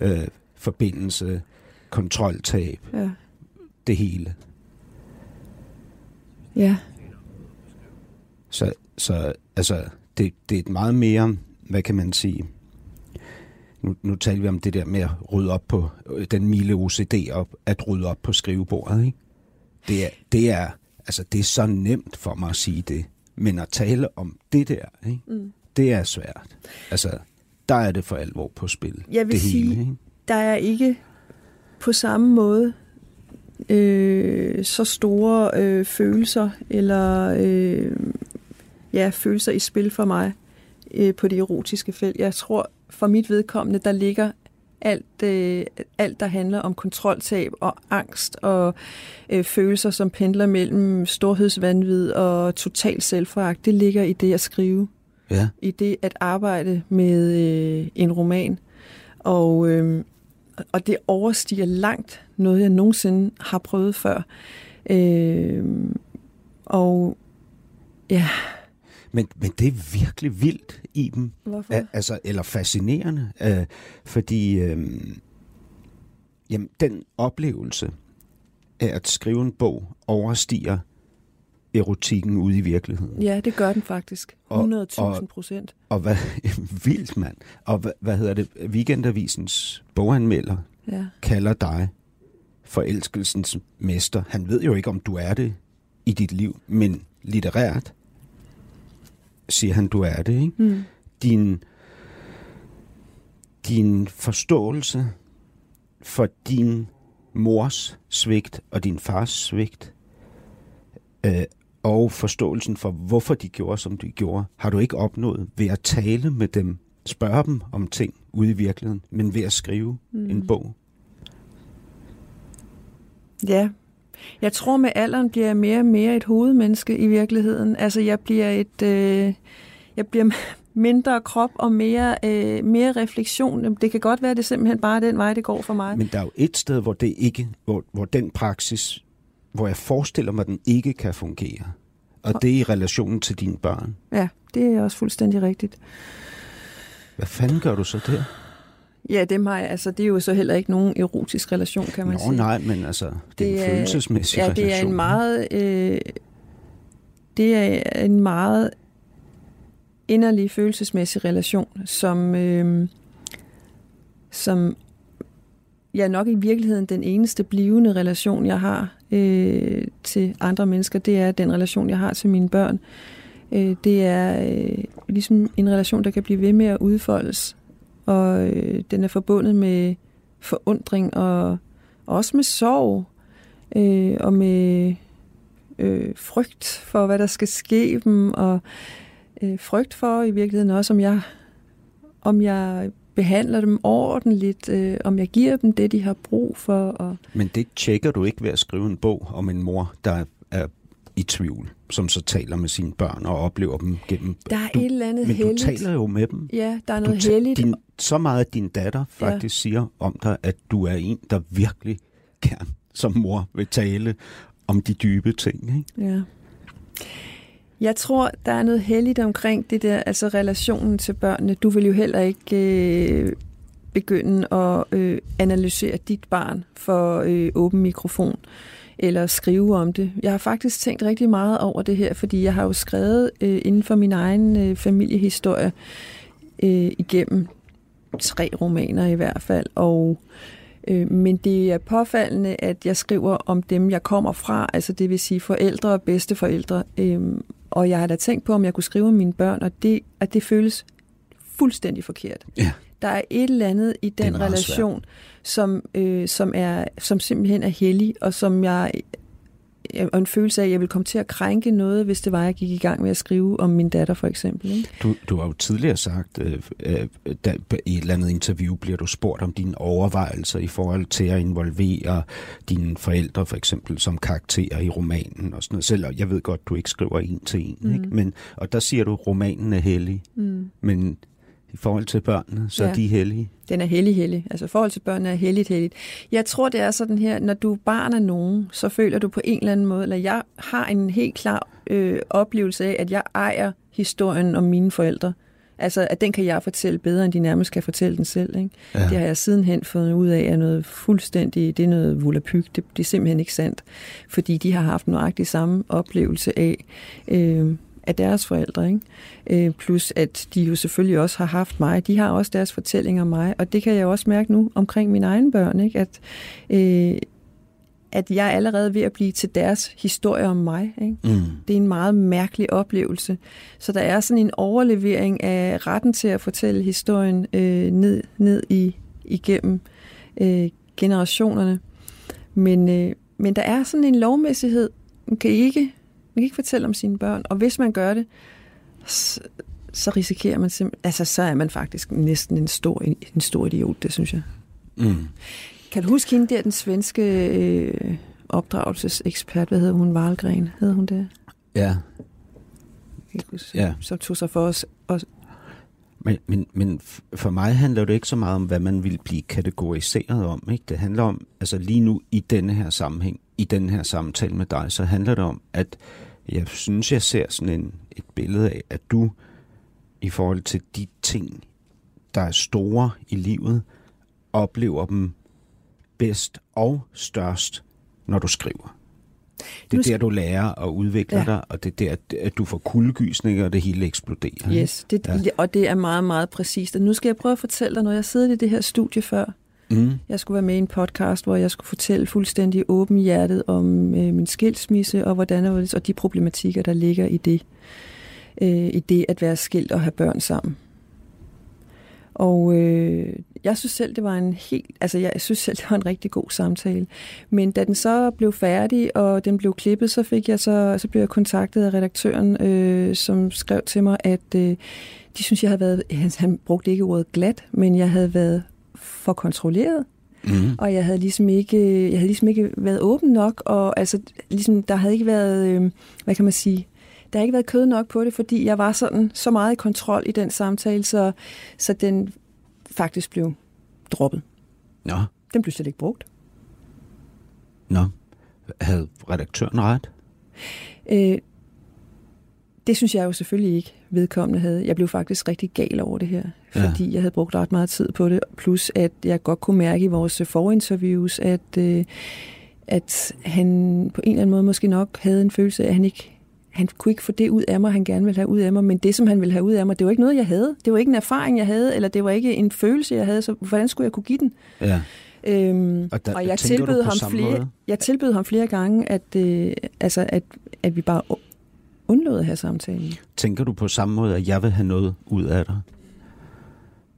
øh, forbindelse, kontroltab, ja. det hele. Ja. Så, så altså, det, det er et meget mere, hvad kan man sige, nu, nu taler vi om det der med at rydde op på, den milde OCD op, at rydde op på skrivebordet, ikke? Det er, det er, altså, det er så nemt for mig at sige det. Men at tale om det der, ikke? Mm. det er svært. Altså, der er det for alvor på spil. Jeg vil det sige, hele, ikke? der er ikke på samme måde øh, så store øh, følelser eller øh, ja, følelser i spil for mig øh, på det erotiske felt. Jeg tror, for mit vedkommende, der ligger alt, øh, alt der handler om kontroltab og angst og øh, følelser, som pendler mellem storhedsvandvid og total selvforagt, det ligger i det at skrive. Ja. I det at arbejde med øh, en roman. Og, øh, og det overstiger langt noget, jeg nogensinde har prøvet før. Øh, og ja... Men, men det er virkelig vildt i dem. Hvorfor? A- altså, eller fascinerende. Øh, fordi øh, jamen, den oplevelse af at skrive en bog overstiger erotikken ude i virkeligheden. Ja, det gør den faktisk. Og- 100.000 procent. Og hvad <laughs> vildt, mand. Og hvad, hvad hedder det? Weekendavisens boganmelder Ja. kalder dig forelskelsens mester. Han ved jo ikke, om du er det i dit liv, men litterært siger han, du er det. Ikke? Mm. Din, din forståelse for din mors svigt og din fars svigt, øh, og forståelsen for, hvorfor de gjorde, som de gjorde, har du ikke opnået ved at tale med dem, spørge dem om ting ude i virkeligheden, men ved at skrive mm. en bog. Ja. Jeg tror, med alderen bliver jeg mere og mere et hovedmenneske i virkeligheden. Altså, jeg bliver et... Øh, jeg bliver <laughs> mindre krop og mere, øh, mere refleksion. Det kan godt være, at det er simpelthen bare den vej, det går for mig. Men der er jo et sted, hvor det ikke, hvor, hvor den praksis, hvor jeg forestiller mig, at den ikke kan fungere. Og det er i relationen til dine børn. Ja, det er også fuldstændig rigtigt. Hvad fanden gør du så der? Ja, dem har jeg, altså, det er jo så heller ikke nogen erotisk relation, kan man Nå sige. nej, men altså, det, Det er en følelsesmæssig Ja, relation. det er en meget... Øh, det er en meget inderlig følelsesmæssig relation, som, øh, som ja, nok i virkeligheden den eneste blivende relation, jeg har øh, til andre mennesker, det er den relation, jeg har til mine børn. Øh, det er øh, ligesom en relation, der kan blive ved med at udfoldes, og øh, den er forbundet med forundring og også med sorg øh, og med øh, frygt for, hvad der skal ske dem, og øh, frygt for i virkeligheden også, om jeg, om jeg behandler dem ordentligt, øh, om jeg giver dem det, de har brug for. Og, Men det tjekker du ikke ved at skrive en bog om en mor, der er i tvivl, som så taler med sine børn og oplever dem gennem... der er du, et eller andet men du heldigt. taler jo med dem. Ja, der er Du noget ta- heldigt. din, så meget, at din datter faktisk ja. siger om dig, at du er en, der virkelig gerne som mor vil tale om de dybe ting. Ikke? Ja. Jeg tror, der er noget heldigt omkring det der, altså relationen til børnene. Du vil jo heller ikke øh, begynde at øh, analysere dit barn for øh, åben mikrofon eller skrive om det. Jeg har faktisk tænkt rigtig meget over det her, fordi jeg har jo skrevet øh, inden for min egen øh, familiehistorie øh, igennem tre romaner i hvert fald, og Øh, men det er påfaldende, at jeg skriver om dem, jeg kommer fra, altså det vil sige forældre og bedsteforældre. Øh, og jeg har da tænkt på, om jeg kunne skrive om mine børn, og det, at det føles fuldstændig forkert. Ja. Der er et eller andet i den relation, som, øh, som, er, som simpelthen er hellig, og som jeg og en følelse af, at jeg vil komme til at krænke noget, hvis det var, jeg gik i gang med at skrive om min datter, for eksempel. Ikke? Du, du har jo tidligere sagt, øh, øh, da, i et eller andet interview bliver du spurgt om dine overvejelser i forhold til at involvere dine forældre, for eksempel, som karakterer i romanen og sådan noget. Selv jeg ved godt, du ikke skriver en til en, mm. ikke? Men, og der siger du, at romanen er hellig, Mm. men i forhold til børnene, så ja. Er de hellige. Den er hellig, hellig. Altså forhold til børnene er helligt, helligt. Jeg tror, det er sådan her, når du er barn af nogen, så føler du på en eller anden måde, eller jeg har en helt klar øh, oplevelse af, at jeg ejer historien om mine forældre. Altså, at den kan jeg fortælle bedre, end de nærmest kan fortælle den selv. Ikke? Ja. Det har jeg sidenhen fundet ud af, er noget fuldstændig, det er noget volapyk. Det, det er simpelthen ikke sandt. Fordi de har haft nøjagtig samme oplevelse af, øh, af deres forældre. Ikke? Øh, plus at de jo selvfølgelig også har haft mig. De har også deres fortælling om mig. Og det kan jeg også mærke nu omkring mine egne børn. Ikke? At, øh, at jeg er allerede ved at blive til deres historie om mig. Ikke? Mm. Det er en meget mærkelig oplevelse. Så der er sådan en overlevering af retten til at fortælle historien øh, ned, ned i, igennem øh, generationerne. Men, øh, men der er sådan en lovmæssighed. Man kan, ikke, man kan ikke fortælle om sine børn. Og hvis man gør det, så, så risikerer man simpelthen... Altså, så er man faktisk næsten en stor, en, en stor idiot, det synes jeg. Mm. Kan du huske hende der, den svenske øh, opdragelsesekspert? Hvad hedder hun? Valgren? Hedder hun det? Ja, huske. Ja. Som tog sig for os. Og, men, men, men for mig handler det ikke så meget om, hvad man vil blive kategoriseret om. Ikke? Det handler om, altså lige nu i denne her sammenhæng, i denne her samtale med dig, så handler det om, at jeg synes, jeg ser sådan en, et billede af, at du i forhold til de ting, der er store i livet, oplever dem bedst og størst, når du skriver. Det er der, du lærer og udvikler ja. dig, og det er der, at du får kuldegysninger, og det hele eksploderer. Yes, det, ja. og det er meget, meget præcist. Og nu skal jeg prøve at fortælle dig noget. Jeg sidder i det her studie før. Mm. Jeg skulle være med i en podcast, hvor jeg skulle fortælle fuldstændig åben hjertet om øh, min skilsmisse, og hvordan og de problematikker, der ligger i det. Øh, I det at være skilt og have børn sammen. Og øh, jeg synes selv, det var en helt, altså jeg synes selv, <laughs> det var en rigtig god samtale. Men da den så blev færdig, og den blev klippet, så fik jeg så, så blev jeg kontaktet af redaktøren, øh, som skrev til mig, at øh, de synes, jeg havde været, han, <laughs> han brugte ikke ordet glat, men jeg havde været for kontrolleret. Mm. Og jeg havde ligesom ikke, jeg havde ligesom ikke været åben nok, og altså, ligesom, der havde ikke været, øh, hvad kan man sige, der har ikke været kød nok på det, fordi jeg var sådan så meget i kontrol i den samtale, så, så den faktisk blev droppet. Nå. Den blev slet ikke brugt. Nå. Havde redaktøren ret? Øh, det synes jeg jo selvfølgelig ikke vedkommende havde. Jeg blev faktisk rigtig gal over det her, fordi ja. jeg havde brugt ret meget tid på det. Plus at jeg godt kunne mærke i vores forinterviews, at, øh, at han på en eller anden måde måske nok havde en følelse af, at han ikke han kunne ikke få det ud af mig, han gerne ville have ud af mig, men det, som han ville have ud af mig, det var ikke noget, jeg havde. Det var ikke en erfaring, jeg havde, eller det var ikke en følelse, jeg havde, så hvordan skulle jeg kunne give den? Ja. Øhm, og, der, og jeg tilbød ham flere, måde? jeg tilbød ham flere gange, at, øh, altså, at, at vi bare undlod at have samtalen. Tænker du på samme måde, at jeg vil have noget ud af dig?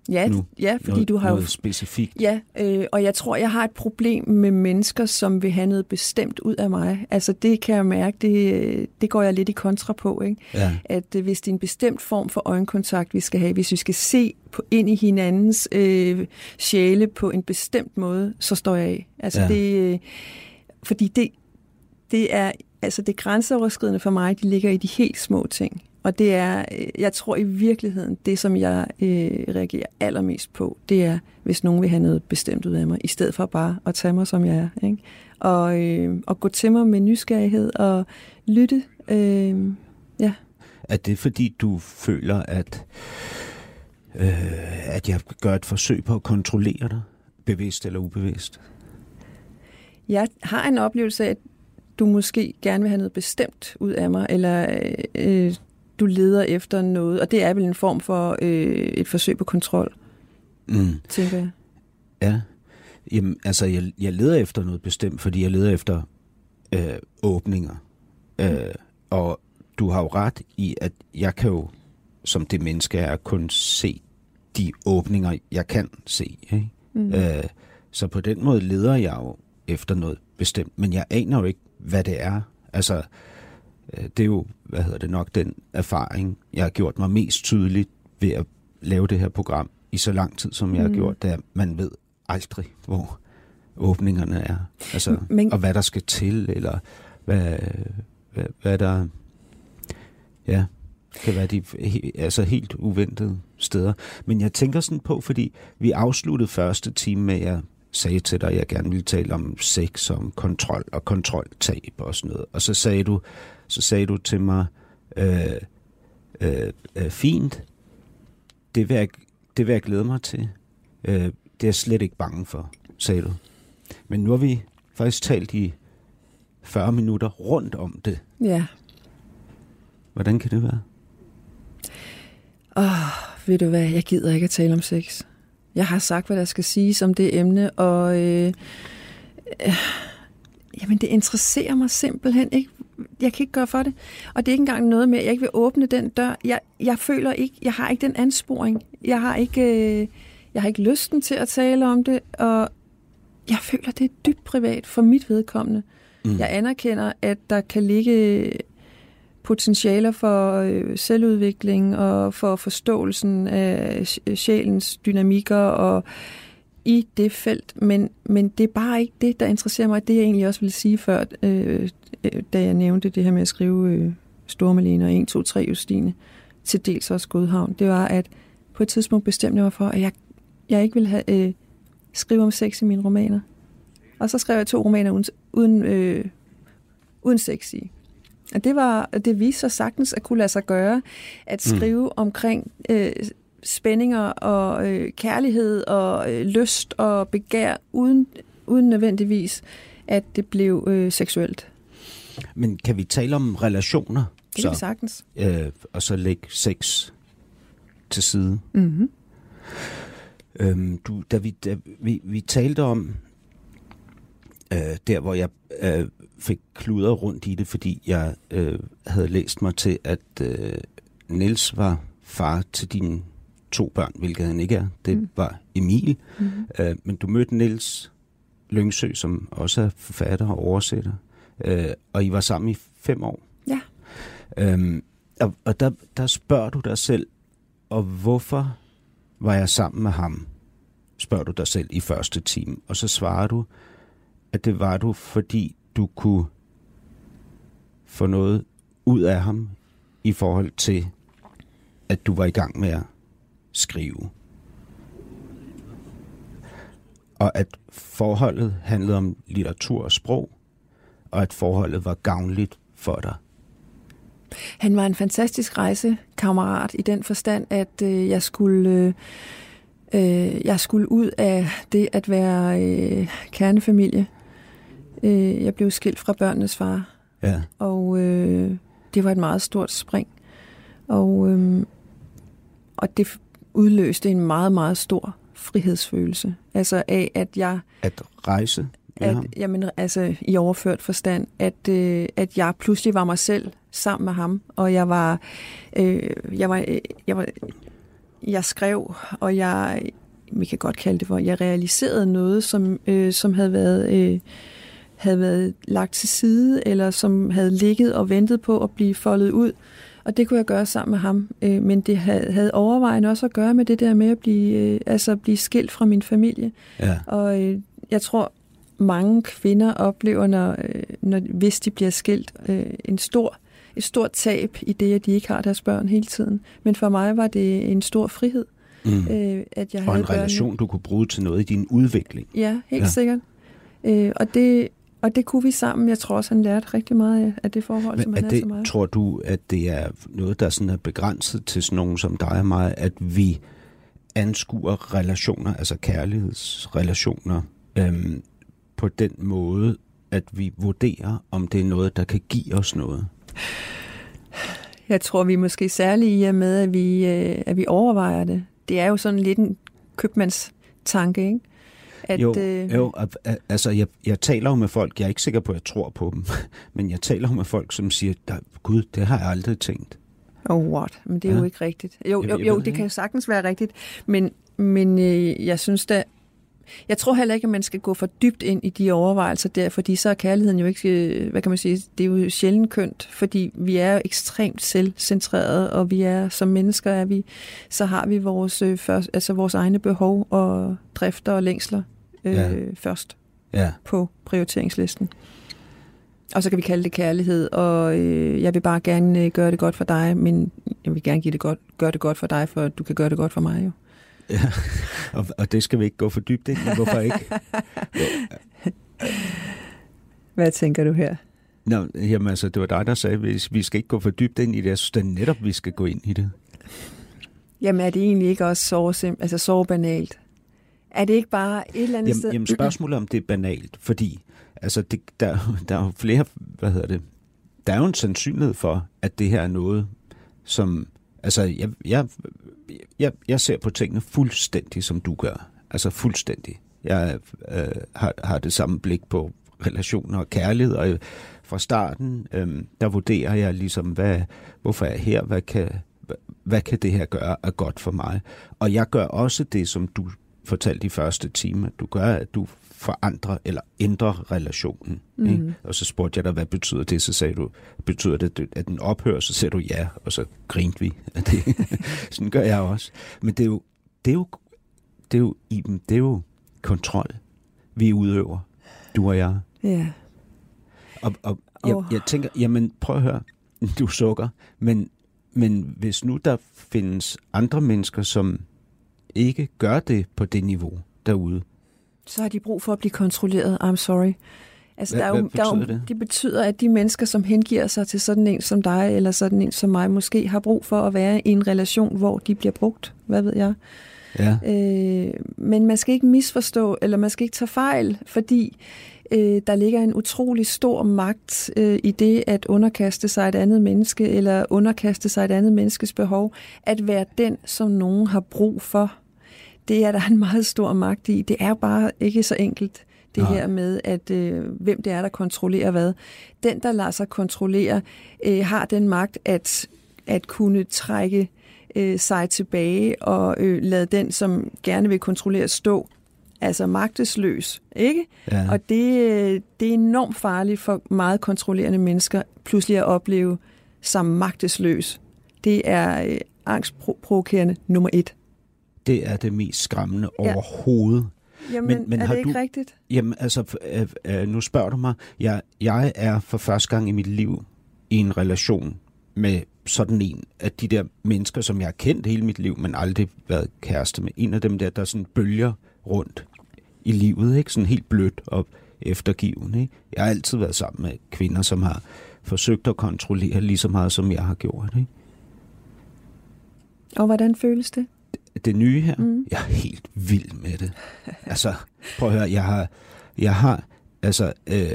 Ja, nu, ja fordi noget, du har noget jo... specifikt. Ja, øh, og jeg tror, jeg har et problem med mennesker, som vil have noget bestemt ud af mig. Altså det kan jeg mærke, det, det går jeg lidt i kontra på. Ikke? Ja. At øh, hvis det er en bestemt form for øjenkontakt, vi skal have, hvis vi skal se på, ind i hinandens øh, sjæle på en bestemt måde, så står jeg af. Altså ja. det, øh, fordi det, det er altså det grænseoverskridende for mig, de ligger i de helt små ting. Og det er, øh, jeg tror i virkeligheden, det som jeg øh, reagerer allermest på, det er, hvis nogen vil have noget bestemt ud af mig, i stedet for bare at tage mig, som jeg er. Ikke? Og, øh, og gå til mig med nysgerrighed og lytte. Øh, ja. Er det fordi, du føler, at, øh, at jeg gør et forsøg på at kontrollere dig, bevidst eller ubevidst? Jeg har en oplevelse af, at du måske gerne vil have noget bestemt ud af mig, eller øh, du leder efter noget, og det er vel en form for øh, et forsøg på kontrol, mm. tænker jeg. Ja, Jamen, altså jeg, jeg leder efter noget bestemt, fordi jeg leder efter øh, åbninger. Øh, og du har jo ret i, at jeg kan jo, som det menneske er, kun se de åbninger, jeg kan se. Ikke? Mm. Øh, så på den måde leder jeg jo efter noget bestemt, men jeg aner jo ikke, hvad det er. Altså, Øh, det er jo, hvad hedder det nok, den erfaring, jeg har gjort mig mest tydeligt ved at lave det her program i så lang tid, som jeg mm. har gjort, det er, man ved aldrig, hvor åbningerne er. Altså, Men... og hvad der skal til, eller hvad, hvad, hvad der ja, kan være de altså helt uventede steder. Men jeg tænker sådan på, fordi vi afsluttede første time med, at jeg sagde til dig, at jeg gerne ville tale om sex, om kontrol og kontroltab og sådan noget. Og så sagde du, så sagde du til mig, øh, øh, øh, fint, det vil, jeg, det vil jeg glæde mig til. Øh, det er jeg slet ikke bange for, sagde du. Men nu har vi faktisk talt i 40 minutter rundt om det. Ja. Hvordan kan det være? Åh, oh, ved du hvad, jeg gider ikke at tale om sex. Jeg har sagt, hvad der skal siges om det emne, og øh, øh, jamen det interesserer mig simpelthen ikke jeg kan ikke gøre for det. Og det er ikke engang noget med, at jeg ikke vil åbne den dør. Jeg, jeg føler ikke, jeg har ikke den ansporing. Jeg har ikke, øh, jeg har ikke lysten til at tale om det, og jeg føler, det er dybt privat for mit vedkommende. Mm. Jeg anerkender, at der kan ligge potentialer for øh, selvudvikling og for forståelsen af sjælens dynamikker og i det felt, men, men det er bare ikke det, der interesserer mig. Det jeg egentlig også ville sige før, øh, øh, da jeg nævnte det her med at skrive øh, Stormalene og 1, 2, 3 Justine, til dels også Godhavn, det var, at på et tidspunkt bestemte jeg mig for, at jeg, jeg ikke ville have, øh, skrive om sex i mine romaner. Og så skrev jeg to romaner uden, uden, øh, uden sex i. Det, var, det viste sig sagtens at kunne lade sig gøre, at Mm. skrive mm. omkring øh, spændinger og øh, kærlighed og øh, lyst og begær, uden, uden nødvendigvis, at det blev øh, seksuelt. Men kan vi tale om relationer? Det kan vi sagtens. øh, og så lægge sex til side. Mm-hmm. Øhm, du, da vi, da vi, vi talte om, øh, der hvor jeg øh, fik kludret rundt i det, fordi jeg øh, havde læst mig til, at øh, Niels var far til dine to børn, hvilket han ikke er. Det Mm. mm. var Emil. Mm-hmm. Øh, men du mødte Niels Lyngsø, som også er forfatter og oversætter. Øh, og I var sammen i fem år. Ja. Øhm, og og der, der spørger du dig selv, og hvorfor var jeg sammen med ham? Spørger du dig selv i første time. Og så svarer du, at det var du, fordi du kunne få noget ud af ham i forhold til, at du var i gang med at skrive. Og at forholdet handlede om litteratur og sprog, og at forholdet var gavnligt for dig. Han var en fantastisk rejsekammerat i den forstand, at øh, jeg skulle øh, øh, jeg skulle ud af det at være øh, kernefamilie. Øh, jeg blev skilt fra børnenes far, Ja. og øh, det var et meget stort spring. Og, øh, og det udløste en meget, meget stor frihedsfølelse. Altså af, at jeg At rejse at, ham. jamen, altså i overført forstand, at, øh, at jeg pludselig var mig selv sammen med ham, og jeg var, øh, jeg var, øh, jeg var, jeg skrev, og jeg, vi kan godt kalde det for, jeg realiserede noget, som, øh, som havde været, øh, havde været lagt til side, eller som havde ligget og ventet på at blive foldet ud. Og det kunne jeg gøre sammen med ham. Øh, men det havde, havde overvejende også at gøre med det der med at blive, øh, altså blive skilt fra min familie. Ja. Og øh, jeg tror, mange kvinder oplever, når, når, hvis de bliver skilt, øh, en stor, et stort tab i det, at de ikke har deres børn hele tiden. Men for mig var det en stor frihed, Mm. øh, at jeg Og havde en relation, du kunne bruge til noget i din udvikling. Ja, helt ja. sikkert. Øh, og, det, og det kunne vi sammen. Jeg tror også, han lærte rigtig meget af- det forhold, som Men han er havde til mig. det, tror du, at det er noget, der sådan er begrænset til sådan nogen som dig og mig, at vi anskuer relationer, altså kærlighedsrelationer, øhm, på den måde, at vi vurderer, om det er noget, der kan give os noget? Jeg tror, vi er måske særligt i og med, at vi, øh, at vi overvejer det. Det er jo sådan lidt en købmandstanke, ikke? At, jo, øh, jo al- al- altså jeg, jeg taler jo med folk, jeg er ikke sikker på, at jeg tror på dem, <laughs> men jeg taler jo med folk, som siger, "Der- Gud, det har jeg aldrig tænkt. Oh, what? Men det er Ja. jo ikke rigtigt. Jo, jo, jo ved det kan sagtens være rigtigt, men, men øh, jeg synes da, jeg tror heller ikke, at man skal gå for dybt ind i de overvejelser der, fordi så er kærligheden jo ikke, øh, hvad kan man sige, det er jo sjældent kønt, fordi vi er jo ekstremt selvcentrerede, og vi er som mennesker, er vi, så har vi vores, øh, først, altså vores egne behov og drifter og længsler øh, Ja. først Ja, på prioriteringslisten. Og så kan vi kalde det kærlighed, og øh, jeg vil bare gerne øh, gøre det godt for dig, men jeg vil gerne give det godt, gøre det godt for dig, for du kan gøre det godt for mig jo. Ja. <laughs> Og, og det skal vi ikke gå for dybt ind i. Hvorfor ikke? Hvad tænker du her? Nå, jamen altså, det var dig, der sagde, at vi- skal ikke gå for dybt ind i det. Jeg synes da netop, vi skal gå ind i det. Jamen er det egentlig ikke også så, sim- altså så banalt? Er det ikke bare et eller andet Jamen, sted? jamen spørgsmålet om det er banalt, fordi altså, det, der, der er jo flere, hvad hedder det, der er jo en sandsynlighed for, at det her er noget, som, altså, jeg, jeg, jeg, jeg ser på tingene fuldstændig, som du gør. Altså fuldstændig. Jeg øh, har, har det samme blik på relationer og kærlighed, og øh, fra starten, øh, der vurderer jeg ligesom, hvad, hvorfor er jeg her, hvad kan, hvad, hvad kan det her gøre er godt for mig? Og jeg gør også det, som du fortalte i første time, at du gør, at du forandrer eller ændrer relationen. Mm. Ikke? Og så spurgte jeg dig, hvad betyder det? Så sagde du, betyder det, at den ophører? Så sagde du ja, og så grinte vi. af <laughs> Det, sådan gør jeg også. Men det er jo, det er jo, det er jo, Iben, det er jo kontrol, vi udøver, du og jeg. Ja. Og, og jeg, Åh. jeg tænker, jamen prøv at høre, du sukker, men, men hvis nu der findes andre mennesker, som ikke gør det på det niveau derude, Så har de brug for at blive kontrolleret. I'm sorry. Altså, hvad, der er jo, betyder der er jo, det? Det betyder, at de mennesker, som hengiver sig til sådan en som dig, eller sådan en som mig, måske har brug for at være i en relation, hvor de bliver brugt. Hvad ved jeg? Ja. Øh, men man skal ikke misforstå, eller man skal ikke tage fejl, fordi øh, der ligger en utrolig stor magt øh, i det at underkaste sig et andet menneske, eller underkaste sig et andet menneskes behov, at være den, som nogen har brug for. Det er der en meget stor magt i. Det er bare ikke så enkelt det Nej. her med, at øh, hvem det er, der kontrollerer hvad. Den, der lader sig kontrollere, øh, har den magt at, at kunne trække øh, sig tilbage og øh, lade den, som gerne vil kontrollere, stå altså magtesløs, ikke? Ja. Og det, det er enormt farligt for meget kontrollerende mennesker pludselig at opleve som magtesløs. Det er øh, angstprovokerende nummer et. Det er det mest skræmmende ja. overhovedet. Jamen, men, men er har det ikke du, rigtigt? Jamen, altså, øh, øh, nu spørger du mig. Jeg, jeg er for første gang i mit liv i en relation med sådan en af de der mennesker, som jeg har kendt hele mit liv, men aldrig været kæreste med. En af dem der, der sådan bølger rundt i livet, ikke? Sådan helt blødt og eftergivende. Ikke? Jeg har altid været sammen med kvinder, som har forsøgt at kontrollere lige så meget, som jeg har gjort. Ikke? Og hvordan føles det? Det, nye her? Mm. Jeg er helt vild med det. <laughs> altså, prøv at høre, jeg har, jeg har altså, øh,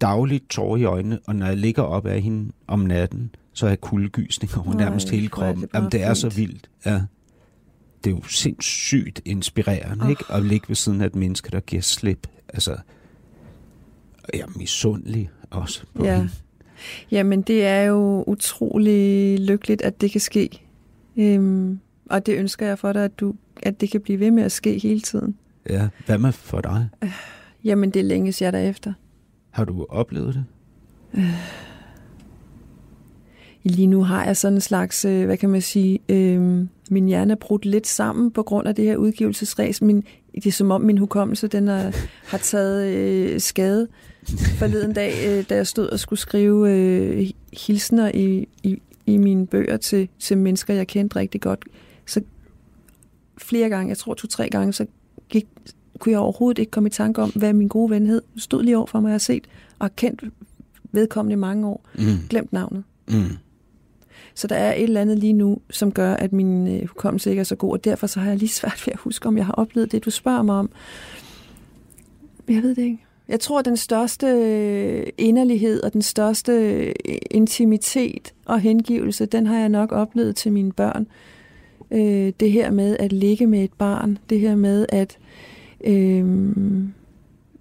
dagligt tår i øjnene, og når jeg ligger op af hende om natten, så har jeg kuldegysning over nærmest hele kroppen. Det Jamen, det er fint. så vildt. Ja det er jo sindssygt inspirerende, oh. ikke? At ligge ved siden af et menneske, der giver slip. Altså, jeg er misundelig også på ja. hende. Jamen, det er jo utrolig lykkeligt, at det kan ske. Øhm, og det ønsker jeg for dig, at, du, at det kan blive ved med at ske hele tiden. Ja, hvad med for dig? Øh, jamen, det længes jeg derefter. Har du oplevet det? Øh. Lige nu har jeg sådan en slags, øh, hvad kan man sige, øh, min hjerne er brudt lidt sammen på grund af det her udgivelsesræs. Min, det er som om min hukommelse den er, har taget øh, skade. Forleden dag, øh, da jeg stod og skulle skrive øh, hilsner i, i, i mine bøger til, til mennesker, jeg kendte rigtig godt, flere gange, jeg tror to-tre gange, så gik, kunne jeg overhovedet ikke komme i tanke om, hvad min gode ven hed. stod lige over for mig, jeg har set og har kendt vedkommende i mange år. Mm. Glemt navnet. Mm. Så der er et eller andet lige nu, som gør, at min øh, hukommelse ikke er så god, og derfor så har jeg lige svært ved at huske, om jeg har oplevet det, du spørger mig om. Jeg ved det ikke. Jeg tror, at den største øh, inderlighed og den største øh, intimitet og hengivelse, den har jeg nok oplevet til mine børn. Øh, det her med at ligge med et barn, det her med at, øh,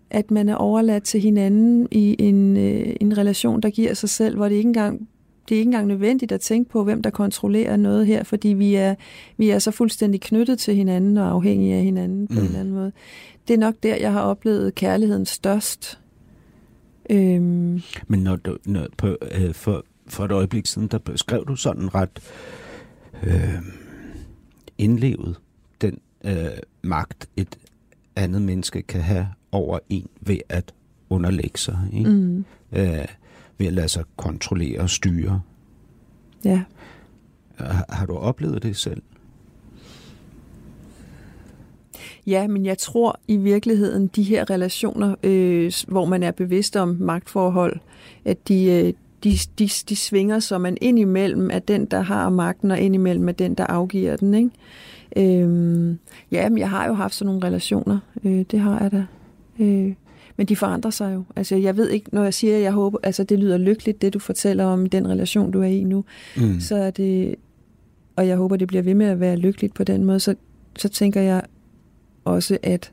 at man er overladt til hinanden i en, øh, en relation, der giver sig selv, hvor det ikke engang det er ikke engang nødvendigt at tænke på, hvem der kontrollerer noget her, fordi vi er, vi er så fuldstændig knyttet til hinanden og afhængige af hinanden på mm. en eller anden måde. Det er nok der, jeg har oplevet kærligheden størst. Øhm. Men når du, når, på, øh, for, for et øjeblik siden, der skrev du sådan ret øh, indlevet den øh, magt, et andet menneske kan have over en ved at underlægge sig. Ikke? Mm. Øh, ved at lade sig kontrollere og styre. Ja. Har, har du oplevet det selv? Ja, men jeg tror i virkeligheden, de her relationer, øh, hvor man er bevidst om magtforhold, at de, øh, de, de, de svinger, så man ind imellem er den, der har magten, og ind imellem er den, der afgiver den. Ikke? Øh, ja, men jeg har jo haft sådan nogle relationer. Øh, det har jeg da. Øh, men de forandrer sig jo. Altså, jeg ved ikke, når jeg siger, at jeg håber, altså, det lyder lykkeligt, det du fortæller om den relation, du er i nu, mm. så er det, og jeg håber, det bliver ved med at være lykkeligt på den måde, så, så tænker jeg også, at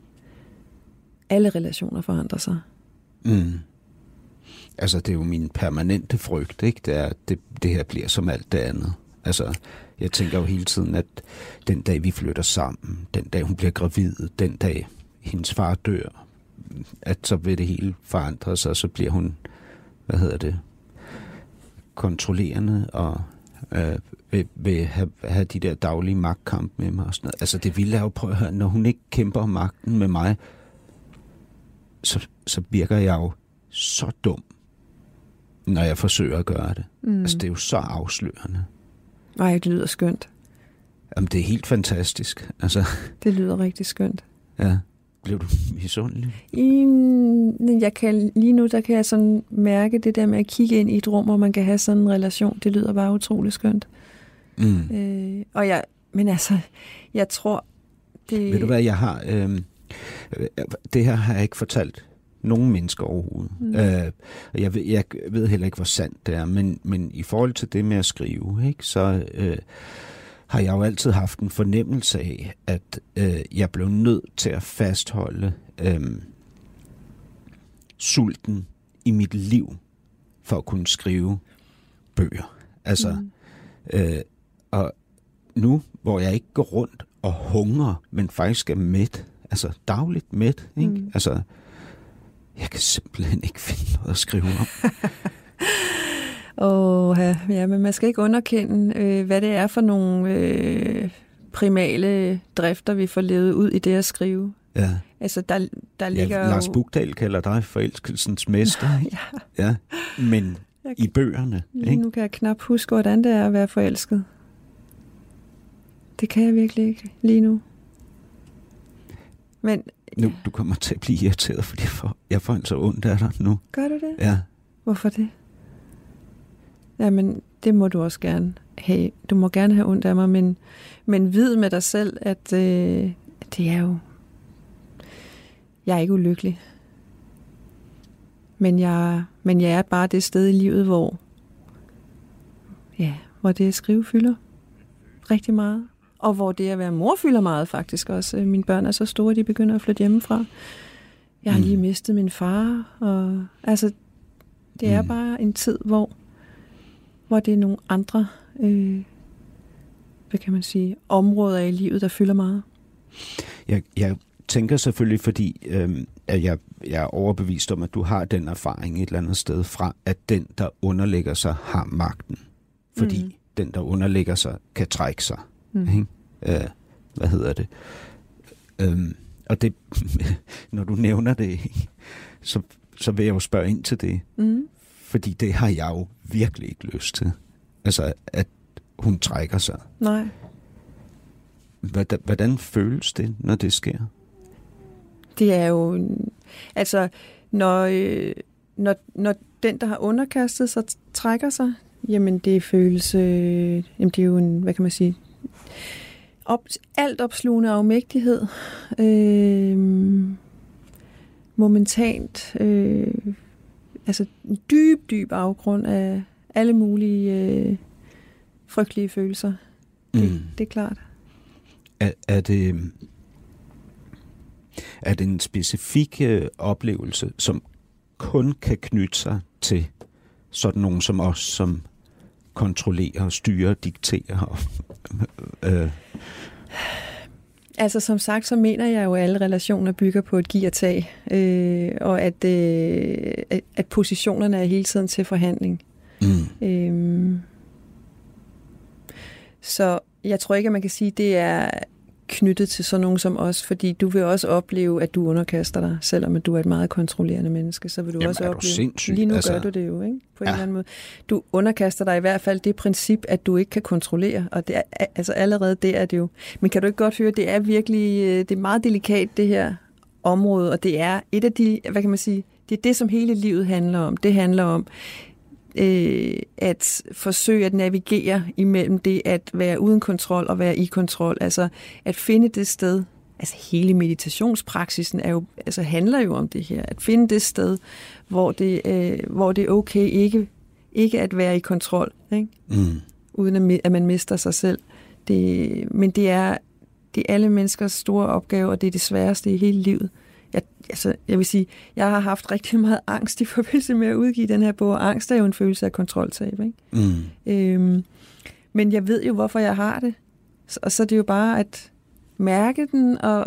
alle relationer forandrer sig. Mm. Altså, det er jo min permanente frygt, ikke? Det, er, det, det her bliver som alt det andet. Altså, jeg tænker jo hele tiden, at den dag vi flytter sammen, den dag hun bliver gravid, den dag hendes far dør, at så vil det hele forandre sig, og så bliver hun, hvad hedder det, kontrollerende og øh, vil, vil have, have de der daglige magtkamp med mig og sådan noget. Altså det ville jeg jo prøve at høre, når hun ikke kæmper om magten med mig, så, så virker jeg jo så dum, når jeg forsøger at gøre det. Mm. Altså det er jo så afslørende. Nej, det lyder skønt. Jamen det er helt fantastisk. Altså, <laughs> det lyder rigtig skønt. Ja. blev du misundelig? I, jeg kan, lige nu der kan jeg sådan mærke det der med at kigge ind i et rum, hvor man kan have sådan en relation. Det lyder bare utrolig skønt. Mm. Øh, og jeg, men altså, jeg tror, det... Ved du hvad, jeg har... Øh, det her har jeg ikke fortalt nogen mennesker overhovedet. Mm. Øh, jeg, ved, jeg ved heller ikke, hvor sandt det er, men, men i forhold til det med at skrive, ikke, så øh, har jeg jo altid haft en fornemmelse af, at øh, jeg blev nødt til at fastholde øh, sulten i mit liv for at kunne skrive bøger. Altså, mm. øh, og nu, hvor jeg ikke går rundt og hungrer, men faktisk er mæt, altså dagligt mæt, ikke? Mm. Altså, jeg kan simpelthen ikke finde noget at skrive om. <laughs> Åh, ja, men man skal ikke underkende, øh, hvad det er for nogle øh, primale drifter, vi får levet ud i det at skrive. Ja. Altså, der, der ligger ja, Lars. Bugdal kalder dig forelskelsens mester, <laughs> ja. ja. Men i bøgerne, Lige ikke? nu kan jeg knap huske, hvordan det er at være forelsket. Det kan jeg virkelig ikke lige nu. Men Nu, du kommer til at blive irriteret, fordi jeg får, jeg får altså ondt af dig nu. gør du det? Ja. Hvorfor det? Jamen, det må du også gerne have. Du må gerne have ondt af mig, men, men vid med dig selv, at øh, det er jo... Jeg er ikke ulykkelig. Men jeg, men jeg er bare det sted i livet, hvor, ja, hvor det skrive fylder rigtig meget. Og hvor det at være mor fylder meget faktisk også. Mine børn er så store, at de begynder at flytte hjemmefra. Jeg har Mm. lige mistet min far. Og, altså, det er Mm. bare en tid, hvor, hvor det er nogle andre, øh, hvad kan man sige, områder i livet, der fylder meget. Jeg, jeg tænker selvfølgelig, fordi øhm, at jeg, jeg er overbevist om, at du har den erfaring et eller andet sted fra, at den, der underlægger sig, har magten. Fordi mm. den, der underlægger sig, kan trække sig. Mm. Ikke? Øh, hvad hedder det? Øhm, og det, <laughs> når du nævner det, så, så vil jeg jo spørge ind til det. Mm. Fordi det har jeg jo virkelig ikke lyst til. Altså, at hun trækker sig. Nej. Hvordan, hvordan føles det, når det sker? Det er jo... Altså, når, øh, når, når den, der har underkastet sig, trækker sig, jamen det føles... Øh, jamen det er jo en, hvad kan man sige... Op, alt opslugende afmægtighed. Øh, momentant. Øh, altså en dyb, dyb afgrund af alle mulige øh, frygtelige følelser. Det, Mm. det er klart. Er, er det er det en specifik øh, oplevelse, som kun kan knytte sig til sådan nogen som os, som kontrollerer, styrer, dikterer? Og, øh, Altså som sagt, så mener jeg jo, at alle relationer bygger på et giv og tag, øh, og at, øh, at- at positionerne er hele tiden til forhandling. mm, Øh, så jeg tror ikke, at man kan sige, at det er knyttet til sådan nogen som os, fordi du vil også opleve, at du underkaster dig, selvom at du er et meget kontrollerende menneske, så vil du Jamen, også du opleve, sindssyg? lige nu Altså- gør du det jo, ikke? på en Ja. eller anden måde. Du underkaster dig i hvert fald det princip, at du ikke kan kontrollere, og det er, altså allerede det er det jo. Men kan du ikke godt høre, det er virkelig, øh, det er meget delikat det her område, og det er et af de, hvad kan man sige, det er det, som hele livet handler om. Det handler om øh, at forsøge at navigere imellem det at være uden kontrol og være i kontrol. Altså at finde det sted, altså hele meditationspraksisen er jo, altså handler jo om det her. At finde det sted, hvor det, øh, hvor det er okay ikke, ikke at være i kontrol, ikke? mm, uden at, at man mister sig selv. Det, men det er, det er alle menneskers store opgave, og det er det sværeste i hele livet. Jeg, altså, jeg vil sige, jeg har haft rigtig meget angst i forbindelse med at udgive den her bog, og angst er jo en følelse af kontroltab. Ikke? mm. Øhm, men jeg ved jo, hvorfor jeg har det. Og så er det jo bare at mærke den og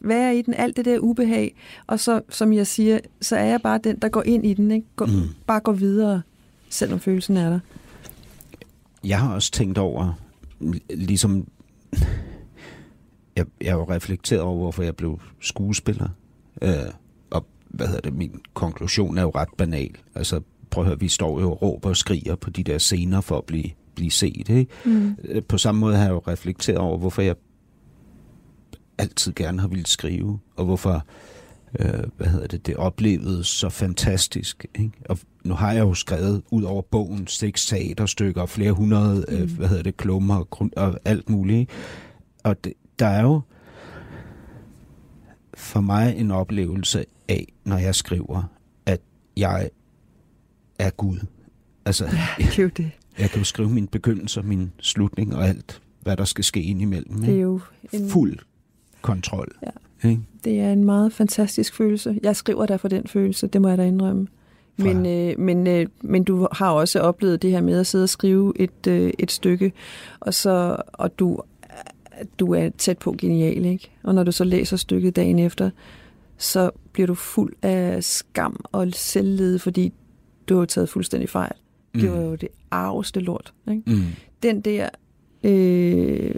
være i den, alt det der ubehag. Og så, som jeg siger, så er jeg bare den, der går ind i den. Ikke? Går, Mm. Bare går videre, selvom følelsen er der. Jeg har også tænkt over, ligesom... Jeg, jeg har jo reflekteret over, hvorfor jeg blev skuespiller. Øh, og hvad hedder det, min konklusion er jo ret banal. Altså, prøv at høre, vi står jo og råber og skriger på de der scener for at blive, blive set. Ikke? Mm. Øh, På samme måde har jeg jo reflekteret over, hvorfor jeg altid gerne har ville skrive, og hvorfor øh, hvad hedder det, det oplevedes så fantastisk. Ikke? Og nu har jeg jo skrevet ud over bogen seks teaterstykker, flere hundrede, øh, mm. øh, hvad hedder det, klummer og, og alt muligt. Og det, der er jo for mig en oplevelse af, når jeg skriver, at jeg er Gud. Altså, ja, det er jo det. Jeg kan jo skrive min begyndelse, min slutning og alt, hvad der skal ske indimellem. Ikke? Det er jo en... Fuld kontrol. Ja. Ikke? Det er en meget fantastisk følelse. Jeg skriver derfor den følelse, det må jeg da indrømme. Men, øh, men, øh, men du har også oplevet det her med at sidde og skrive et, øh, et stykke, og, så, og du, du er tæt på genial, ikke? Og når du så læser stykket dagen efter, så bliver du fuld af skam og selvlede, fordi du har taget fuldstændig fejl. Mm. Det var jo det arveste lort. Ikke? Mm. Den der øh,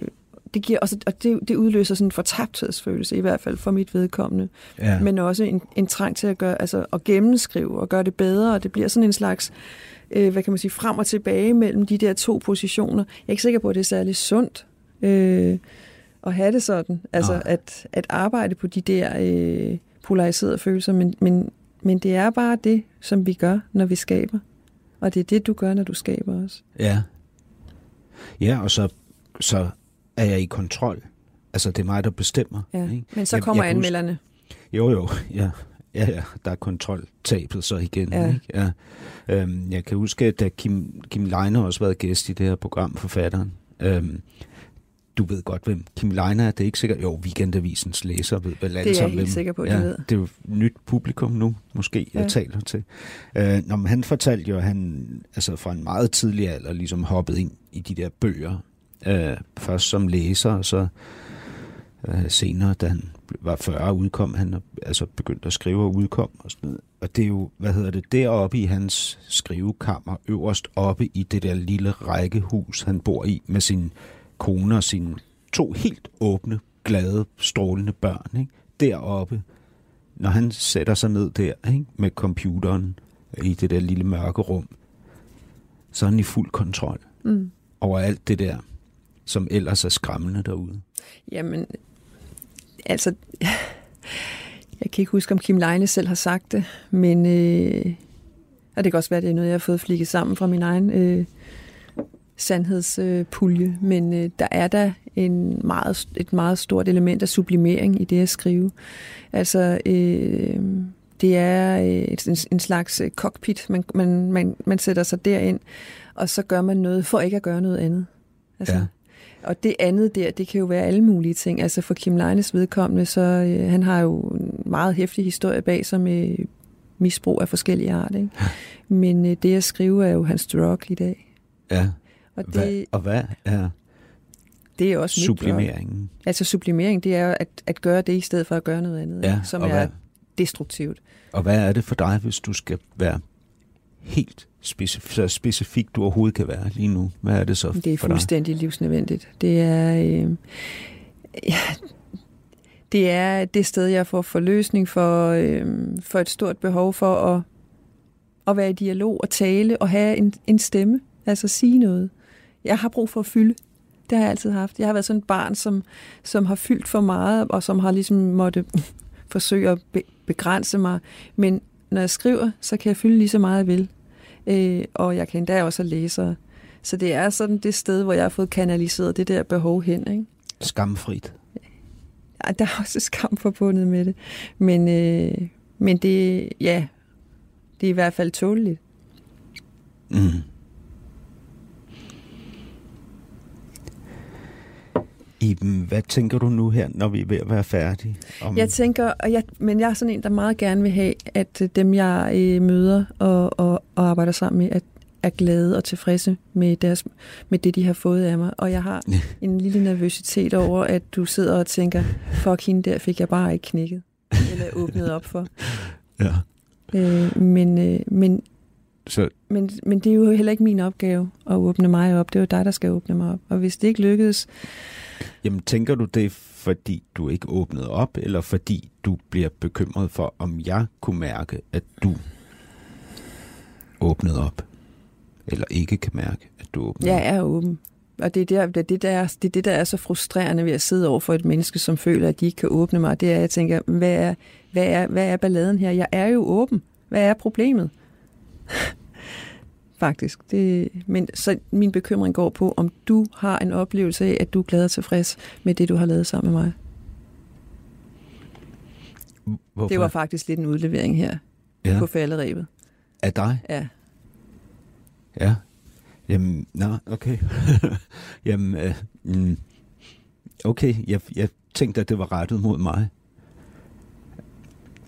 det giver også, og det, det udløser sådan en fortabthedsfølelse, i hvert fald for mit vedkommende. Ja. Men også en, en trang til at, gøre, altså, at gennemskrive og gøre det bedre, og det bliver sådan en slags, øh, hvad kan man sige, frem og tilbage mellem de der to positioner. Jeg er ikke sikker på, at det er særlig sundt øh, at have det sådan, altså at, at arbejde på de der øh, polariserede følelser, men, men, men det er bare det, som vi gør, når vi skaber. Og det er det, du gør, når du skaber også. Ja. Ja, og så, så er jeg i kontrol. Altså, det er mig, der bestemmer. Ja. Ikke? Men så kommer jeg, jeg anmelderne. Jo, jo, ja. Ja, ja, der er kontroltabet så igen. Ja. Ikke? Ja. Øhm, jeg kan huske, at Kim, Kim Leiner også været gæst i det her program, forfatteren. Øhm, du ved godt, hvem Kim Leiner er. Det er ikke sikkert. Jo, Weekendavisens læser ved vel alle sammen. Det er jeg helt sikker på, ja, ved. Det er jo nyt publikum nu, måske, ja. jeg taler til. Øh, når han fortalte jo, at han altså fra en meget tidlig alder ligesom hoppede ind i de der bøger, Øh, først som læser, og så øh, senere, da han var 40, udkom han altså begyndte at skrive og udkom og sådan noget. Og det er jo, hvad hedder det, deroppe i hans skrivekammer, øverst oppe i det der lille rækkehus, han bor i, med sin kone og sine to helt åbne, glade, strålende børn. Ikke? Deroppe, når han sætter sig ned der ikke? med computeren i det der lille mørke rum, så er han i fuld kontrol mm. over alt det der som ellers er skræmmende derude? Jamen, altså, <laughs> jeg kan ikke huske, om Kim Leine selv har sagt det, men øh, og det kan også være, at det er noget, jeg har fået flikket sammen fra min egen øh, sandhedspulje, men øh, der er der en meget, et meget stort element af sublimering i det at skrive. Altså, øh, det er øh, et, en, en slags øh, cockpit, man, man, man, man sætter sig derind, og så gør man noget for ikke at gøre noget andet. Altså, ja. Og det andet der, det kan jo være alle mulige ting. Altså for Kim Leines vedkommende, så øh, han har jo en meget hæftig historie bag sig med misbrug af forskellige art. Ikke? Men øh, det at skrive er jo hans drug i dag. Ja. Og, det, hvad, og hvad er det er også sublimeringen? Altså sublimering, det er at, at gøre det i stedet for at gøre noget andet, ja, som er hvad, destruktivt. Og hvad er det for dig, hvis du skal være helt specif- så specifikt du overhovedet kan være lige nu? Hvad er det så Det er fuldstændig livsnødvendigt. Det er, øh, ja, det er det sted, jeg får forløsning for, øh, for et stort behov for at, at være i dialog og tale og have en, en stemme, altså sige noget. Jeg har brug for at fylde. Det har jeg altid haft. Jeg har været sådan et barn, som, som har fyldt for meget, og som har ligesom måtte <laughs> forsøge at be, begrænse mig. Men når jeg skriver, så kan jeg fylde lige så meget, jeg vil øh, og jeg kan endda også læse. Så det er sådan det sted, hvor jeg har fået kanaliseret det der behov hen. Ikke? Skamfrit. Ja, der er også skam forbundet med det. Men, øh, men det, ja, det er i hvert fald tåleligt. Mm. Iben, hvad tænker du nu her, når vi er ved at være færdige? Om... Jeg tænker, og jeg, men jeg er sådan en, der meget gerne vil have, at dem, jeg øh, møder og, og, og arbejder sammen med, at, er glade og tilfredse med, deres, med det, de har fået af mig. Og jeg har en lille nervøsitet over, at du sidder og tænker, fuck hende der fik jeg bare ikke knækket. Eller åbnet op for. <laughs> Ja. Øh, men, øh, men, så... men, men det er jo heller ikke min opgave at åbne mig op. Det er jo dig, der skal åbne mig op. Og hvis det ikke lykkedes, Jamen, tænker du det, fordi du ikke åbnede op, eller fordi du bliver bekymret for, om jeg kunne mærke, at du åbnede op? Eller ikke kan mærke, at du åbnede Jeg er åben. Og det er, der, det, er det, der er, det er det, der er så frustrerende ved at sidde over for et menneske, som føler, at de ikke kan åbne mig. Det er, at jeg tænker, hvad er, hvad er, hvad er balladen her? Jeg er jo åben. Hvad er problemet? <laughs> Faktisk. Det, men så min bekymring går på, om du har en oplevelse af, at du er glad og tilfreds med det, du har lavet sammen med mig. Hvorfor? Det var faktisk lidt en udlevering her ja. på falderæbet. Af dig? Ja. Ja. Jamen, nå, okay. <laughs> Jamen, øh, mm, okay, jeg, jeg tænkte, at det var rettet mod mig.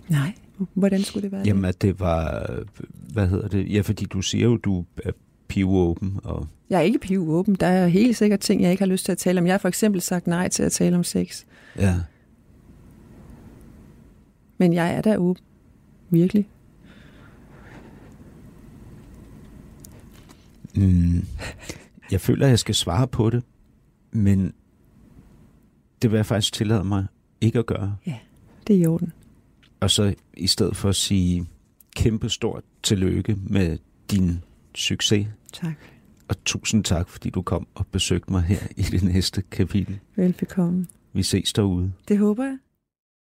Nej, hvordan skulle det være Jamen, at det var, hvad hedder det? Ja, fordi du siger jo, du er pivåben. Og... Jeg er ikke pivåben. Der er helt sikkert ting, jeg ikke har lyst til at tale om. Jeg har for eksempel sagt nej til at tale om sex. Ja. Men jeg er der åben. Virkelig. Mm, jeg føler, at jeg skal svare på det, men det vil jeg faktisk tillade mig ikke at gøre. Ja, det er i orden. Og så i stedet for at sige kæmpe stort tillykke med din succes. Tak. Og tusind tak, fordi du kom og besøgte mig her i det næste kapitel. Velbekomme. Vi ses derude. Det håber jeg.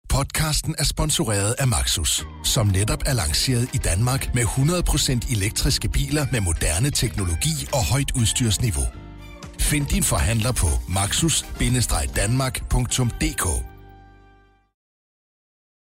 Podcasten er sponsoreret af Maxus, som netop er lanceret i Danmark med 100% elektriske biler med moderne teknologi og højt udstyrsniveau. Find din forhandler på maxus-danmark.dk